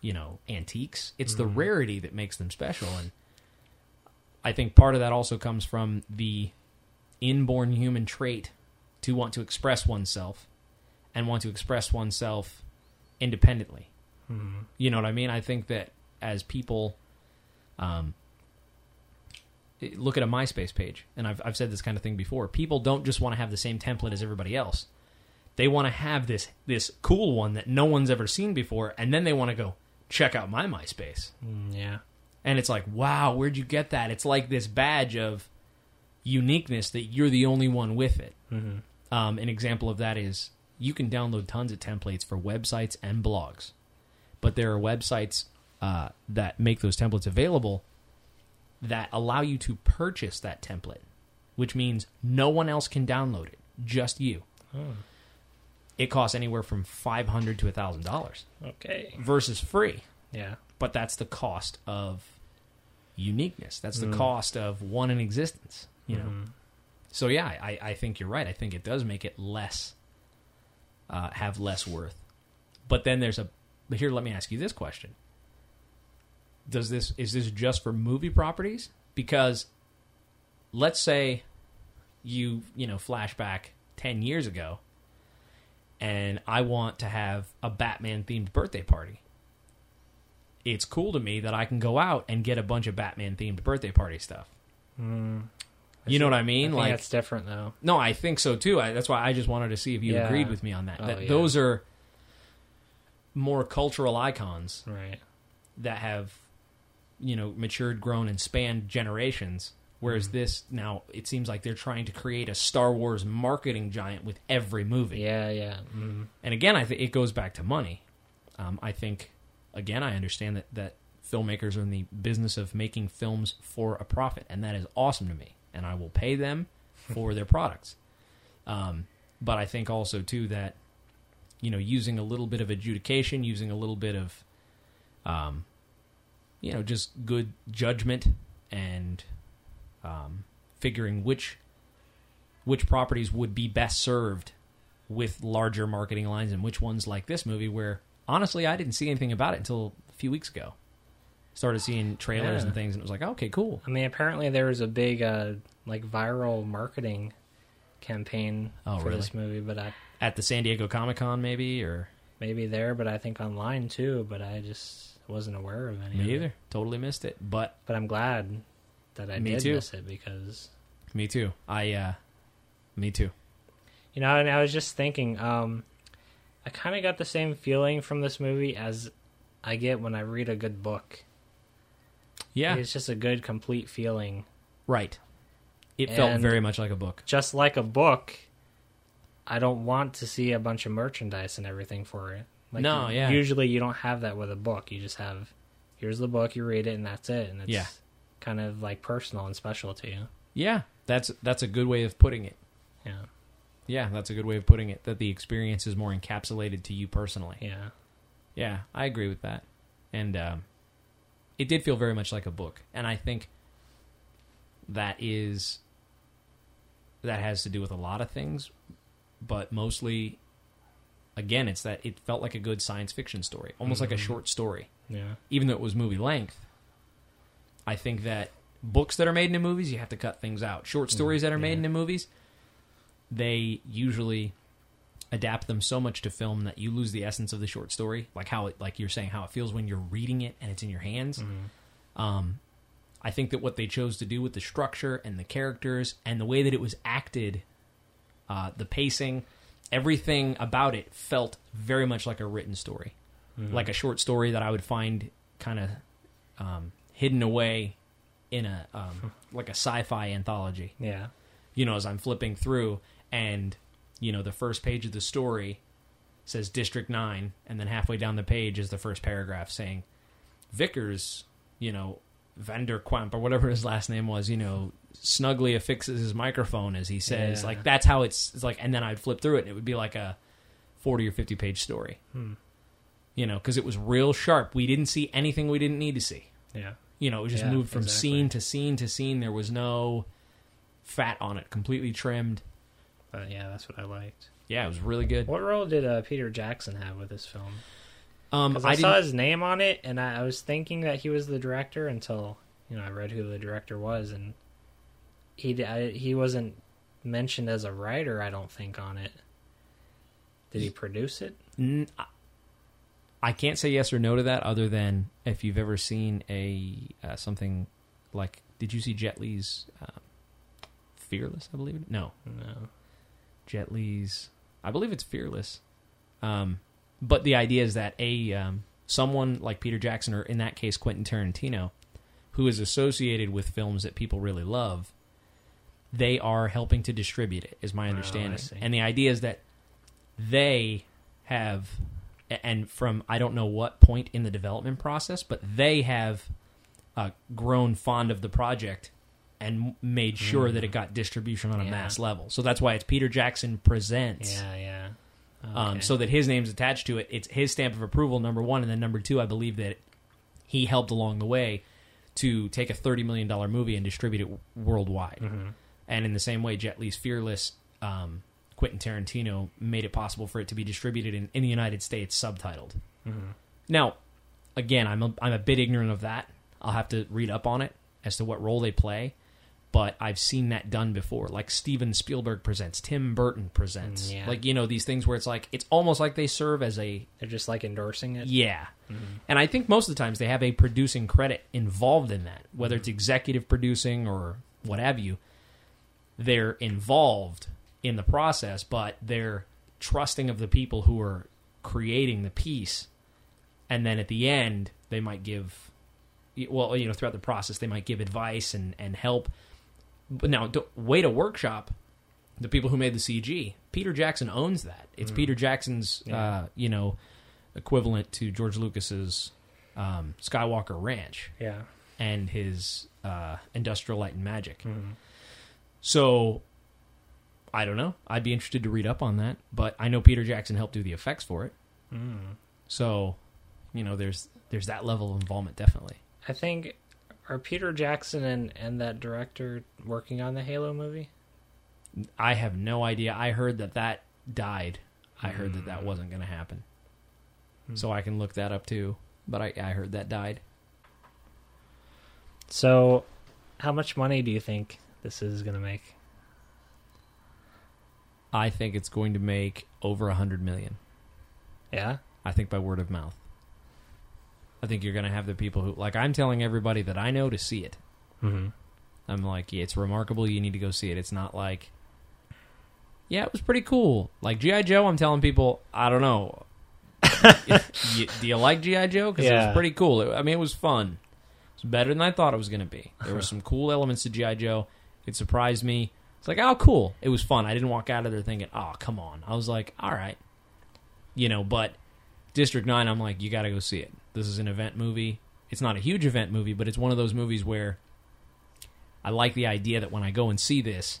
you know, antiques. It's the rarity that makes them special, and I think part of that also comes from the inborn human trait to want to express oneself and want to express oneself independently. You know what I mean? I think that as people um, look at a MySpace page, and I've, I've said this kind of thing before, people don't just want to have the same template as everybody else. They want to have this this cool one that no one's ever seen before, and then they want to go check out my MySpace. Mm, yeah. And it's like, wow, where'd you get that? It's like this badge of uniqueness that you're the only one with it. hmm Um, an example of that is you can download tons of templates for websites and blogs, but there are websites uh, that make those templates available that allow you to purchase that template, which means no one else can download it, just you. Oh, It costs anywhere from five hundred to thousand dollars okay. versus free Yeah. but that's the cost of uniqueness. That's the Mm. cost of one in existence. You know. Mhm. So yeah, I, I think you're right. I think it does make it less uh, have less worth. But then there's a but here. Let me ask you this question: Does this is this just for movie properties? Because let's say you you know flashback ten years ago, and I want to have a Batman themed birthday party. It's cool to me that I can go out and get a bunch of Batman themed birthday party stuff. Mm. You know what I mean? I like that's different though. no, I think so too. I, that's why I just wanted to see if you Yeah. agreed with me on that. Oh, that yeah. Those are more cultural icons Right. that have you know matured, grown, and spanned generations. Whereas this now, it seems like they're trying to create a Star Wars marketing giant with every movie. Yeah, yeah. Mm. And again, I think it goes back to money. Um, I think, again, I understand that that filmmakers are in the business of making films for a profit, and that is awesome to me. And I will pay them for their products. Um, but I think also too that you know using a little bit of adjudication, using a little bit of, um, you know, just good judgment and um, figuring which which properties would be best served with larger marketing lines and which ones like this movie where honestly I didn't see anything about it until a few weeks ago. Started seeing trailers Yeah. and things and it was like, okay, cool. I mean, apparently there was a big uh, like viral marketing campaign Oh, for really? this movie, but I At the San Diego Comic Con maybe or maybe there, but I think online too. But I just wasn't aware of any. of me it. either. Totally missed it. But But I'm glad that I Me did too. miss it because me too. I uh me too. you know, and I was just thinking, um, I kind of got the same feeling from this movie as I get when I read a good book. Yeah. It's just a good, complete feeling. Right. It felt And- very much like a book. Just like a book, I don't want to see a bunch of merchandise and everything for it. Like, No, yeah. Usually, you don't have that with a book. You just have, here's the book, you read it, and that's it. And it's Yeah. kind of like personal and special to you. Yeah. That's that's a good way of putting it. Yeah, Yeah, that's a good way of putting it. That the experience is more encapsulated to you personally. yeah, Yeah, I agree with that. And um, it did feel very much like a book. And I think that is that has to do with a lot of things, but mostly again, it's that it felt like a good science fiction story, almost like a Mhm. short story. yeah. Even though it was movie length. I think that books that are made into movies, you have to cut things out. Short stories that are made yeah. into movies, they usually adapt them so much to film that you lose the essence of the short story, like how it, like you're saying, how it feels when you're reading it and it's in your hands. Mhm. Um, I think that what they chose to do with the structure and the characters and the way that it was acted, uh, the pacing, everything about it felt very much like a written story, Mhm. like a short story that I would find kind of um, hidden away in a um, like a sci-fi anthology yeah, you know, as I'm flipping through, and you know, the first page of the story says District Nine, and then halfway down the page is the first paragraph saying Wikus, you know, Vanderquamp or whatever his last name was, you know, snugly affixes his microphone as he says, Yeah. like that's how it's, it's like, and then I'd flip through it, and it would be like a forty or fifty page story, Hmm. you know, because it was real sharp. We didn't see anything we didn't need to see. yeah. You know, it just Yeah, moved from exactly. scene to scene to scene. There was no fat on it, completely trimmed. But yeah, that's what I liked. Yeah, it was really good. What role did uh, Peter Jackson have with this film? Um, I, I, saw his name on it, and I, I was thinking that he was the director until you know I read who the director was, and he d- I, he wasn't mentioned as a writer. I don't think on it. Did he produce it? n- I- I can't say yes or no to that, other than if you've ever seen a uh, something like. Did you see Jet Li's um, Fearless? I believe it. No, No. Jet Li's. I believe it's Fearless. Um, but the idea is that a um, someone like Peter Jackson, or in that case Quentin Tarantino, who is associated with films that people really love, they are helping to distribute it. Is my Oh, understanding. see. and the idea is that they have, and from I don't know what point in the development process, but they have uh, grown fond of the project and made sure that it got distribution on a Mm. Yeah. mass level. So that's why it's Peter Jackson presents. Yeah, yeah. Um, so that his name's attached to it. It's his stamp of approval, number one, and then number two, I believe that he helped along the way to take a thirty million dollar movie and distribute it worldwide. Mhm. And in the same way, Jet Li's Fearless, um, Quentin Tarantino made it possible for it to be distributed in, in the United States subtitled. Mhm. Now, again, I'm a, I'm a bit ignorant of that. I'll have to read up on it as to what role they play. But I've seen that done before. Like Steven Spielberg presents, Tim Burton presents. Mm, yeah. Like, you know, these things where it's like, it's almost like they serve as a, They're just like endorsing it. yeah. Mhm. And I think most of the times they have a producing credit involved in that, whether it's executive producing or what have you. They're involved in the process, but they're trusting of the people who are creating the piece and then at the end they might give, well, you know, throughout the process they might give advice and and help. But now, way to workshop the people who made the CG. Peter Jackson owns that. It's Peter Jackson's, Yeah. uh, you know, equivalent to George Lucas's um, Skywalker Ranch Yeah. and his uh, Industrial Light and Magic. Mhm. So I don't know. I'd be interested to read up on that, but I know Peter Jackson helped do the effects for it. Mm. So, you know, there's there's that level of involvement definitely. I think are Peter Jackson and and that director working on the Halo movie? I have no idea. I heard that that died. I heard that that Hmm. wasn't going to happen. Hmm. So I can look that up too. But I, I heard that died. So, how much money do you think this is going to make? I think it's going to make over a hundred million. Yeah. I think by word of mouth. I think you're going to have the people who like I'm telling everybody that I know to see it. Mm-hmm. I'm like, yeah, it's remarkable. You need to go see it. It's not like, yeah, it was pretty cool. Like GI Joe, I'm telling people, I don't know. you, do you like GI Joe? Because it was pretty cool. It- I mean, it was fun. It was better than I thought it was going to be. There were some cool elements to GI Joe. It surprised me. It's like, oh, cool. It was fun. I didn't walk out of there thinking, oh, come on. I was like, all right, you know. But District Nine, I'm like, you got to go see it. This is an event movie. It's not a huge event movie, but it's one of those movies where I like the idea that when I go and see this,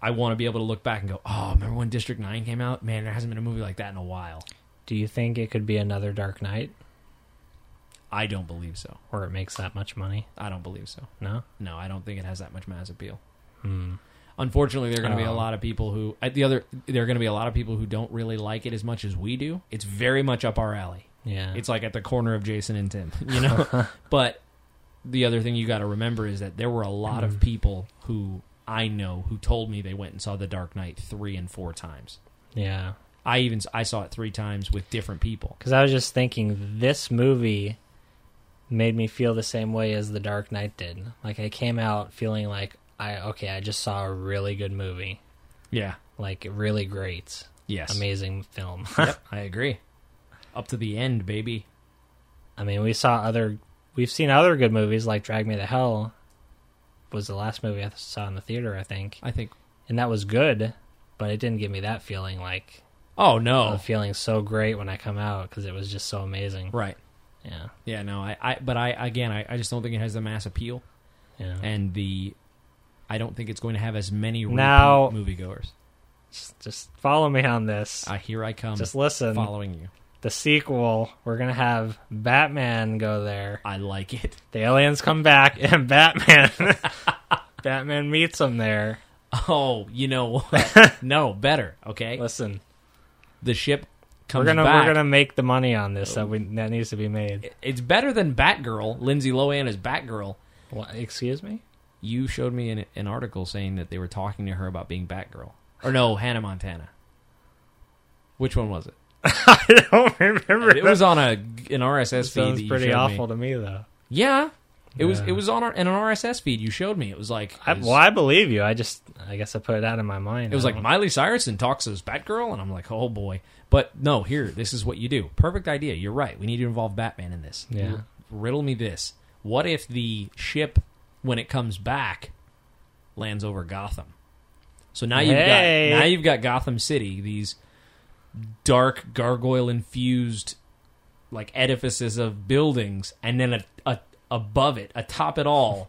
I want to be able to look back and go, "Oh, remember when District Nine came out? Man, there hasn't been a movie like that in a while." Do you think it could be another Dark Knight, I don't believe so. or it makes that much money? I don't believe so. No. No, I don't think it has that much mass appeal. Hmm. Unfortunately, there are going to be a Oh. lot of people who at the other there are going to be a lot of people who don't really like it as much as we do. It's very much up our alley. Yeah. It's like at the corner of Jason and Tim, you know. but the other thing you got to remember is that there were a lot of mm-hmm. people who I know who told me they went and saw The Dark Knight three and four times. yeah. I even I saw it three times with different people. Because I was just thinking, this movie made me feel the same way as The Dark Knight did. Like I came out feeling like I okay, I just saw a really good movie, Yeah. like really great, Yes. amazing film. yep. I agree. Up to the end, baby. I mean, we saw other, we've seen other good movies like Drag Me to Hell. Was the last movie I saw in the theater, I think, I think. and that was good, but it didn't give me that feeling like Oh no. of feeling so great when I come out because it was just so amazing. Right. Yeah, Yeah. No. I. I but I again. I, I just don't think it has the mass appeal, yeah. and the. I don't think it's going to have as many repeat Now- moviegoers. just, just follow me on this. Uh, here I come. just listen. following you. The sequel, we're gonna have Batman go there. I like it. The aliens come back, and Batman, Batman meets them there. Oh, you know what? no, better. Okay, Listen, the ship comes we're gonna back. we're gonna make the money on this that we that needs to be made. It's better than Batgirl. Lindsay Lohan is Batgirl. What, excuse me? You showed me an, an article saying that they were talking to her about being Batgirl, or no, Hannah Montana. Which one was it? I don't remember. It was on a an RSS feed. sounds that you pretty showed awful Me. to me, though. Yeah, it was. Yeah. It was on our, in an RSS feed. You showed me. It was like. I, It was, well, I believe you. I just, I guess I put it out of my mind. it was I like don't- Miley Cyrus and talks as Batgirl, and I'm like, oh boy. But no, here, this is what you do. Perfect idea. You're right. We need to involve Batman in this. Yeah. R- riddle me this: What if the ship, when it comes back, lands over Gotham? So now you've Hey. got now you've got Gotham City, these dark gargoyle infused like edifices of buildings, and then a, a, above it, atop it all,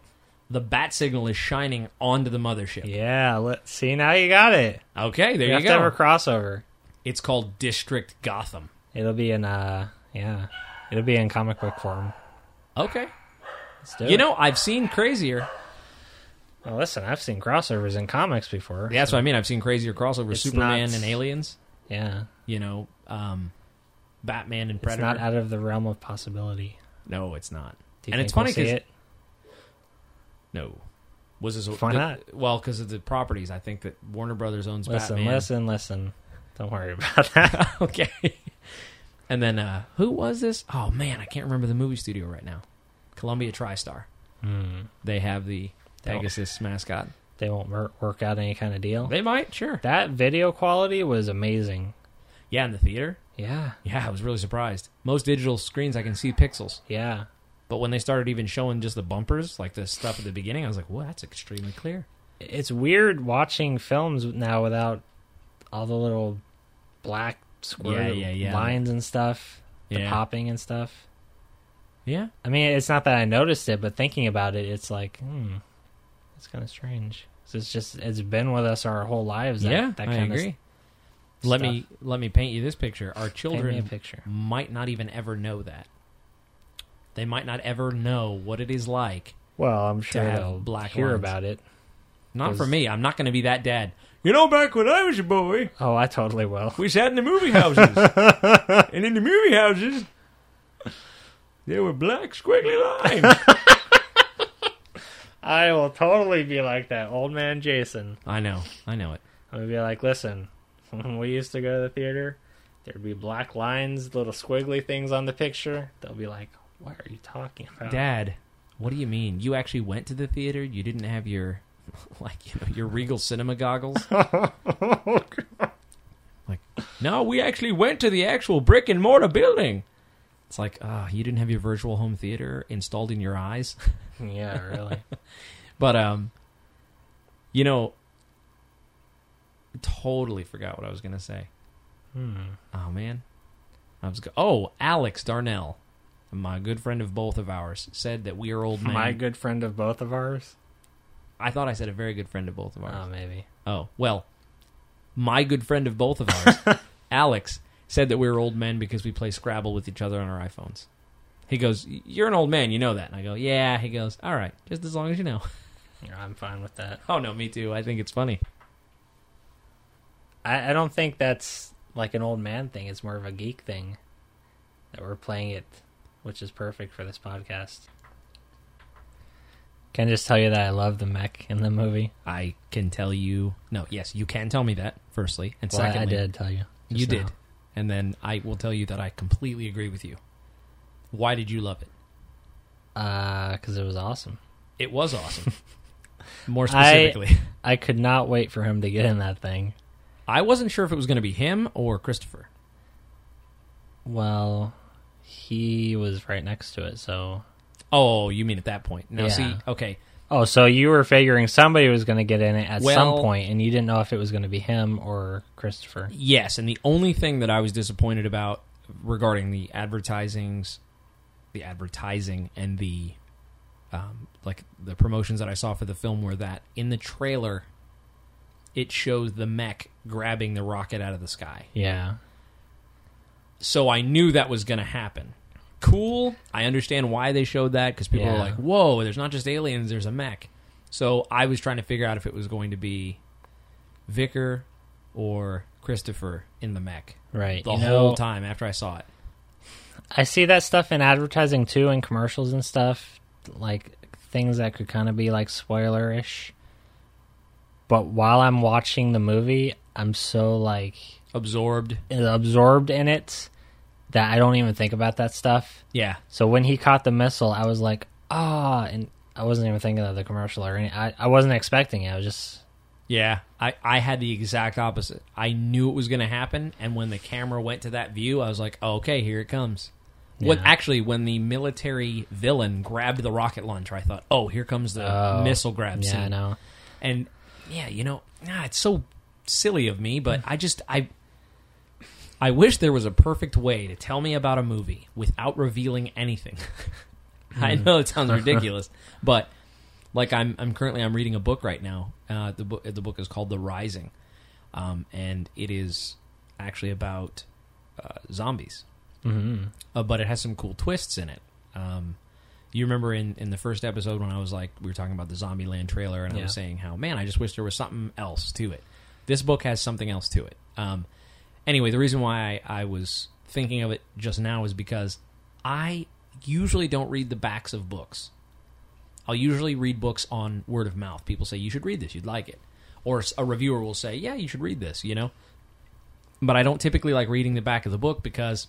the bat signal is shining onto the mothership. Yeah, let's see now you got it. Okay, there you you, have go. to have a crossover. It's called District Gotham. It'll be in uh, yeah, it'll be in comic book form. Okay. Let's do You it. know, I've seen crazier. well, listen, I've seen crossovers in comics before. Yeah, That's what I mean. I've seen crazier crossovers. It's Superman not- and aliens. Yeah. You know, um, Batman and It's not out of the realm of possibility. no, it's not. Do you And think it's funny we'll see 'cause- it? No. Was this Why the- not? Well, because of the properties. I think that Warner Brothers owns Listen, Batman. listen, listen. Don't worry about that. okay. And then uh who was this? Oh man, I can't remember the movie studio right now. Columbia TriStar. Hmm. They have the They don't- mascot. They won't work out any kind of deal. They might, sure. That video quality was amazing. Yeah, in the theater. Yeah. Yeah, I was really surprised. Most digital screens I can see pixels, Yeah. but when they started even showing just the bumpers, like the stuff at the beginning, I was like, "Whoa, that's extremely clear." It's weird watching films now without all the little black square Yeah, yeah, yeah. lines and stuff, the Yeah. popping and stuff. Yeah, I mean, it's not that I noticed it, but thinking about it, it's like, hmm, it's kind of strange. 'Cause It's just it's been with us our whole lives. That, yeah, that I kind agree. Of Let stuff. me let me paint you this picture. Our Paint me a children picture. might not even ever know that. They might not ever know what it is like. Well, I'm sure have they'll black hear lines. about it. Not for me. I'm not going to be that dad. You know, back when I was a boy, Oh, I totally will. we sat in the movie houses, and in the movie houses, there were black squiggly lines. I will totally be like that old man Jason. I know, I know it. I'm gonna be like, listen, when we used to go to the theater, there'd be black lines, little squiggly things on the picture. They'll be like, what are you talking about? Dad, what do you mean? You actually went to the theater? You didn't have your, like, you know, your Regal Cinema goggles? like, no, we actually went to the actual brick and mortar building. It's like, ah, you didn't have your virtual home theater installed in your eyes? yeah, really. But um, you know, totally forgot what I was gonna say. Hmm. Oh man, I was go- oh Alex Darnell, my good friend of both of ours, said that we are old men. My good friend of both of ours. I thought I said a very good friend of both of ours. Oh, maybe. Oh well, my good friend of both of ours, Alex, said that we were old men because we play Scrabble with each other on our iPhones. He goes, "You're an old man, you know that." And I go, "Yeah." He goes, "All right, just as long as you know." Yeah, I'm fine with that. Oh no, me too. I think it's funny. I, I don't think that's like an old man thing. It's more of a geek thing that we're playing it, which is perfect for this podcast. Can I just tell you that I love the mech in the movie? I can tell you. No, yes, you can tell me that. Firstly, and Well, secondly, I did tell you. you now. did, and then I will tell you that I completely agree with you. Why did you love it? because Uh, it was awesome. It was awesome. More I- specifically, I could not wait for him to get in that thing. I, wasn't sure if it was going to be him or Christopher. Well, he was right next to it, so. Oh, you mean at that point? Now, Yeah. see, okay, Oh, so you were figuring somebody was going to get in it at Well- some point, and you didn't know if it was going to be him or Christopher. yes, and the only thing that I was disappointed about regarding the advertisings, the advertising, and the um, like the promotions that I saw for the film were that in the trailer, it shows the mech grabbing the rocket out of the sky. Yeah. So I knew that was going to happen. Cool. I understand why they showed that because people Yeah. were like, "Whoa, there's not just aliens, there's a mech." So I was trying to figure out if it was going to be Wikus or Christopher in the mech Right. the you whole know, time after I saw it. I see that stuff in advertising too, in commercials and stuff, like things that could kind of be like spoilerish. But while I'm watching the movie, I'm so like Absorbed. absorbed in it that I don't even think about that stuff. Yeah. So when he caught the missile, I was like, ah, and I wasn't even thinking of the commercial or any. I, I wasn't expecting it. I was just Yeah. I, I had the exact opposite. I knew it was going to happen. And when the camera went to that view, I was like, oh, okay, here it comes. What Yeah. actually, when the military villain grabbed the rocket launcher, I thought, "Oh, here comes the Oh, missile grab yeah, scene." I know. And yeah, you know, ah, it's so silly of me, but I just I I wish there was a perfect way to tell me about a movie without revealing anything. I know it sounds ridiculous, but like I'm I'm currently I'm reading a book right now. Uh, the book the book is called The Rising, um, and it is actually about uh, zombies hmm uh, but it has some cool twists in it. Um, you remember in, in the first episode when I was like, we were talking about the Zombieland trailer, and I was saying how, man, I just wish there was something else to it. This book has something else to it. Um, anyway, the reason why I, I was thinking of it just now is because I usually don't read the backs of books. I'll usually read books on word of mouth. People say, you should read this, you'd like it. Or a reviewer will say, yeah, you should read this, you know? But I don't typically like reading the back of the book because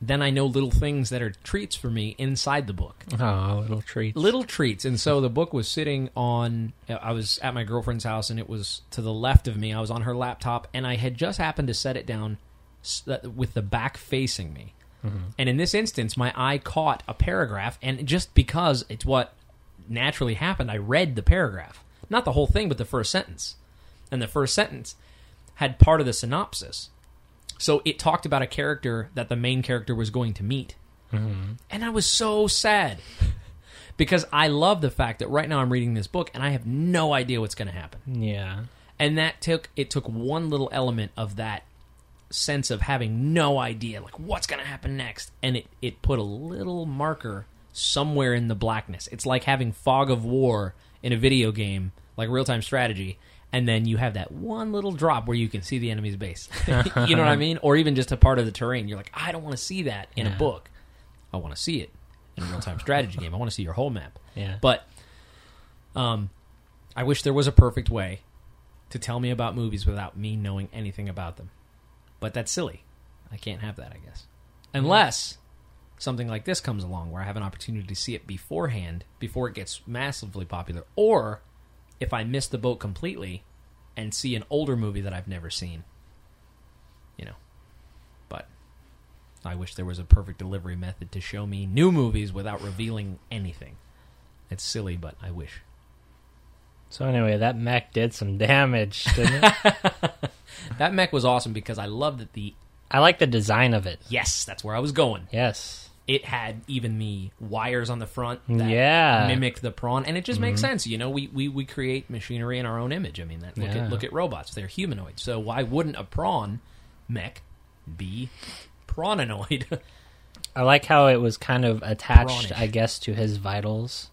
then I know little things that are treats for me inside the book. Oh, little treats. Little treats. And so the book was sitting on, uh, I was at my girlfriend's house and it was to the left of me. I was on her laptop and I had just happened to set it down uh, with the back facing me. Mm-hmm. And in this instance, my eye caught a paragraph, and just because it's what naturally happened, I read the paragraph. Not the whole thing, but the first sentence. And the first sentence had part of the synopsis. So it talked about a character that the main character was going to meet. Mm-hmm. And I was so sad because I love the fact that right now I'm reading this book and I have no idea what's going to happen. Yeah. And that took it took one little element of that sense of having no idea like what's going to happen next and it it put a little marker somewhere in the blackness. It's like having fog of war in a video game like real-time strategy and then you have that one little drop where you can see the enemy's base. you know what I mean? Or even just a part of the terrain. You're like, I don't want to see that in a book. I want to see it in a real-time strategy game. I want to see your whole map. Yeah. But um, I wish there was a perfect way to tell me about movies without me knowing anything about them. But that's silly. I can't have that, I guess. Unless something like this comes along where I have an opportunity to see it beforehand, before it gets massively popular, or if I miss the boat completely and see an older movie that I've never seen. You know. But I wish there was a perfect delivery method to show me new movies without revealing anything. It's silly, but I wish. So anyway, that mech did some damage, didn't it? That mech was awesome because I love that the I like the design of it. yes, that's where I was going. Yes. It had even the wires on the front that Yeah. mimicked the prawn, and it just makes mm-hmm. sense. You know, we, we, we create machinery in our own image. I mean, that, look Yeah. at look at robots; they're humanoid. So why wouldn't a prawn mech be prawnoid? I like how it was kind of attached, Prawnish. I guess, to his vitals,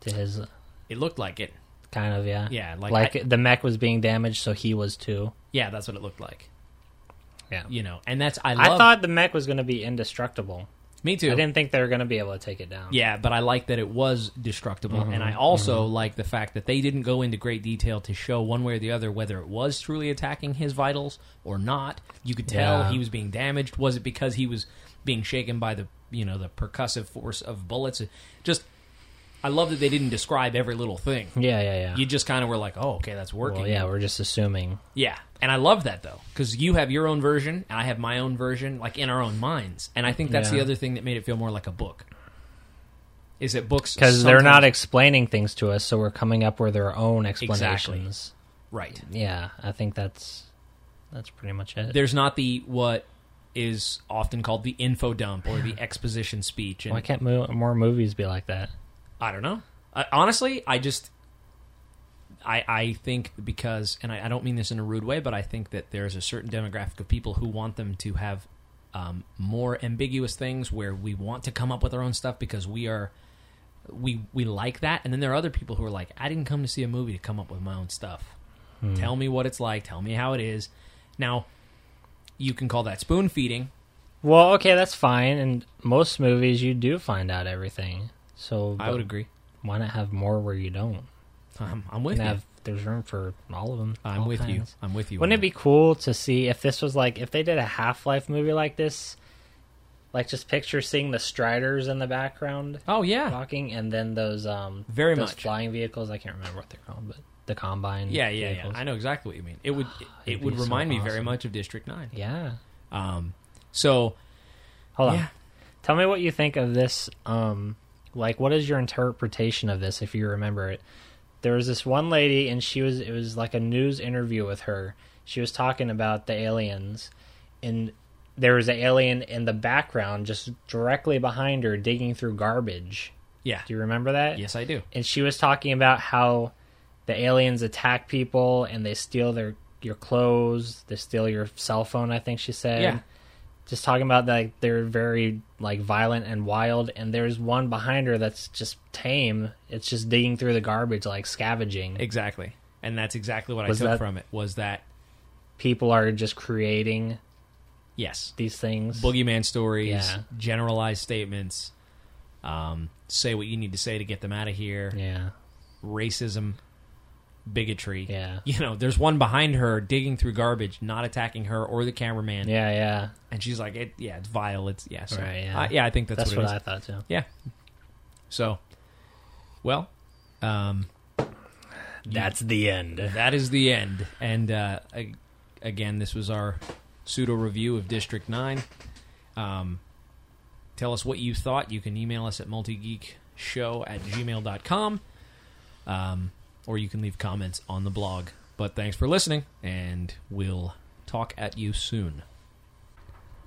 to his it looked like it. kind of yeah. Yeah, like Like, I- the mech was being damaged, so he was too. Yeah, that's what it looked like. Yeah. You know, and that's I I thought the mech was going to be indestructible. Me too. I didn't think they were going to be able to take it down. Yeah, but I like that it was destructible, mm-hmm. and I also mm-hmm. like the fact that they didn't go into great detail to show one way or the other whether it was truly attacking his vitals or not. You could tell Yeah. he was being damaged. Was it because he was being shaken by the you know the percussive force of bullets? Just, I love that they didn't describe every little thing. Yeah, yeah, yeah. You just kind of were like, oh, okay, that's working. well, yeah, we're just assuming. Yeah, and I love that though because you have your own version and I have my own version, like in our own minds, and I think that's the other thing that made it feel more like a book. Is that books Because they're not explaining things to us, so we're coming up with our own explanations. right? Yeah, I think that's that's pretty much it. There's not the what is often called the info dump or the exposition speech, and Why can't mo- more movies be like that? I don't know. I, honestly, I just. I, I think because, and I, I don't mean this in a rude way, but I think that there's a certain demographic of people who want them to have um, more ambiguous things where we want to come up with our own stuff because we are we we like that, and then there are other people who are like, I didn't come to see a movie to come up with my own stuff. Tell me what it's like. Tell me how it is. Now, you can call that spoon feeding. Well, okay, that's fine. And most movies, you do find out everything. So I would agree. why not have more where you don't? Um, I'm with you. have there's room for all of them. I'm with you. I'm with you. Wouldn't it be cool to see if this was like if they did a Half Life movie like this? Like just picture seeing the Striders in the background. Oh yeah, walking, and then those um Very those much. flying vehicles. I can't remember what they're called, but the combine. Yeah, yeah, yeah. I know exactly what you mean. It would it, It'd would be so remind me very much of District Nine. Yeah. Um, so Hold on. yeah, Tell me what you think of this. Um, like, what is your interpretation of this, if you remember it? There was this one lady, and she was. It was like a news interview with her. She was talking about the aliens, and there was an alien in the background, just directly behind her, digging through garbage. yeah, Do you remember that? yes, I do. And she was talking about how the aliens attack people and they steal their your clothes, they steal your cell phone. I think she said Yeah. Just talking about like they're very like violent and wild and there's one behind her that's just tame. It's just digging through the garbage like scavenging. Exactly, and that's exactly what Was I took from it. Was that people are just creating yes, these things. Boogeyman stories, Yeah. generalized statements, um, say what you need to say to get them out of here, yeah. Racism, bigotry. yeah You know, there's one behind her digging through garbage, not attacking her or the cameraman, yeah yeah and she's like, "It, yeah, it's vile. It's yeah, so, Right, yeah. I, yeah, I think that's, that's, what, what, it i thought too Yeah. So, well, um, that's the end that is the end. And uh, ag- again, this was our pseudo review of District 9. Um, tell us what you thought. You can email us at multigeekshow at gmail.com. Um, or you can leave comments on the blog. But thanks for listening, and we'll talk at you soon.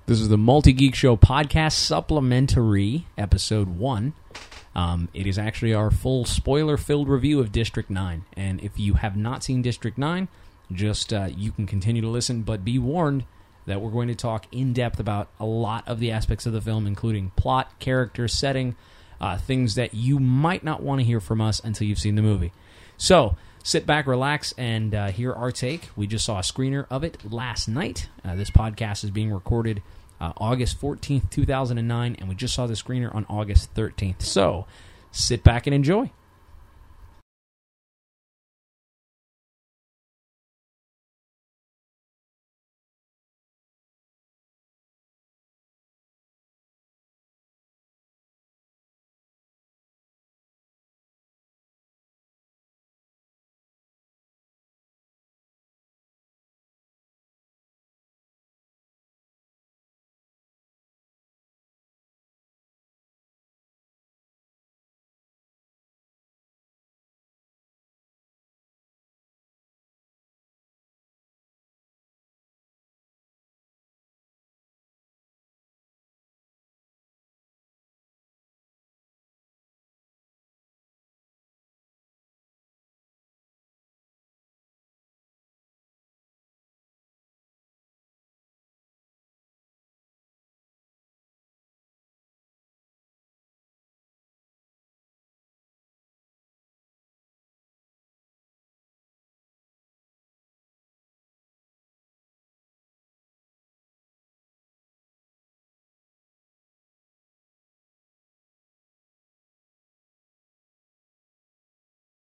This is the Multi Geek Show podcast supplementary episode one. Um, it is actually our full spoiler filled review of District 9. And if you have not seen District 9, just uh, you can continue to listen, but be warned that we're going to talk in depth about a lot of the aspects of the film, including plot, character, setting, uh, things that you might not want to hear from us until you've seen the movie. So sit back, relax, and uh, hear our take. We just saw a screener of it last night. Uh, this podcast is being recorded uh, August 14th, 2009, and we just saw the screener on August 13th. So sit back and enjoy.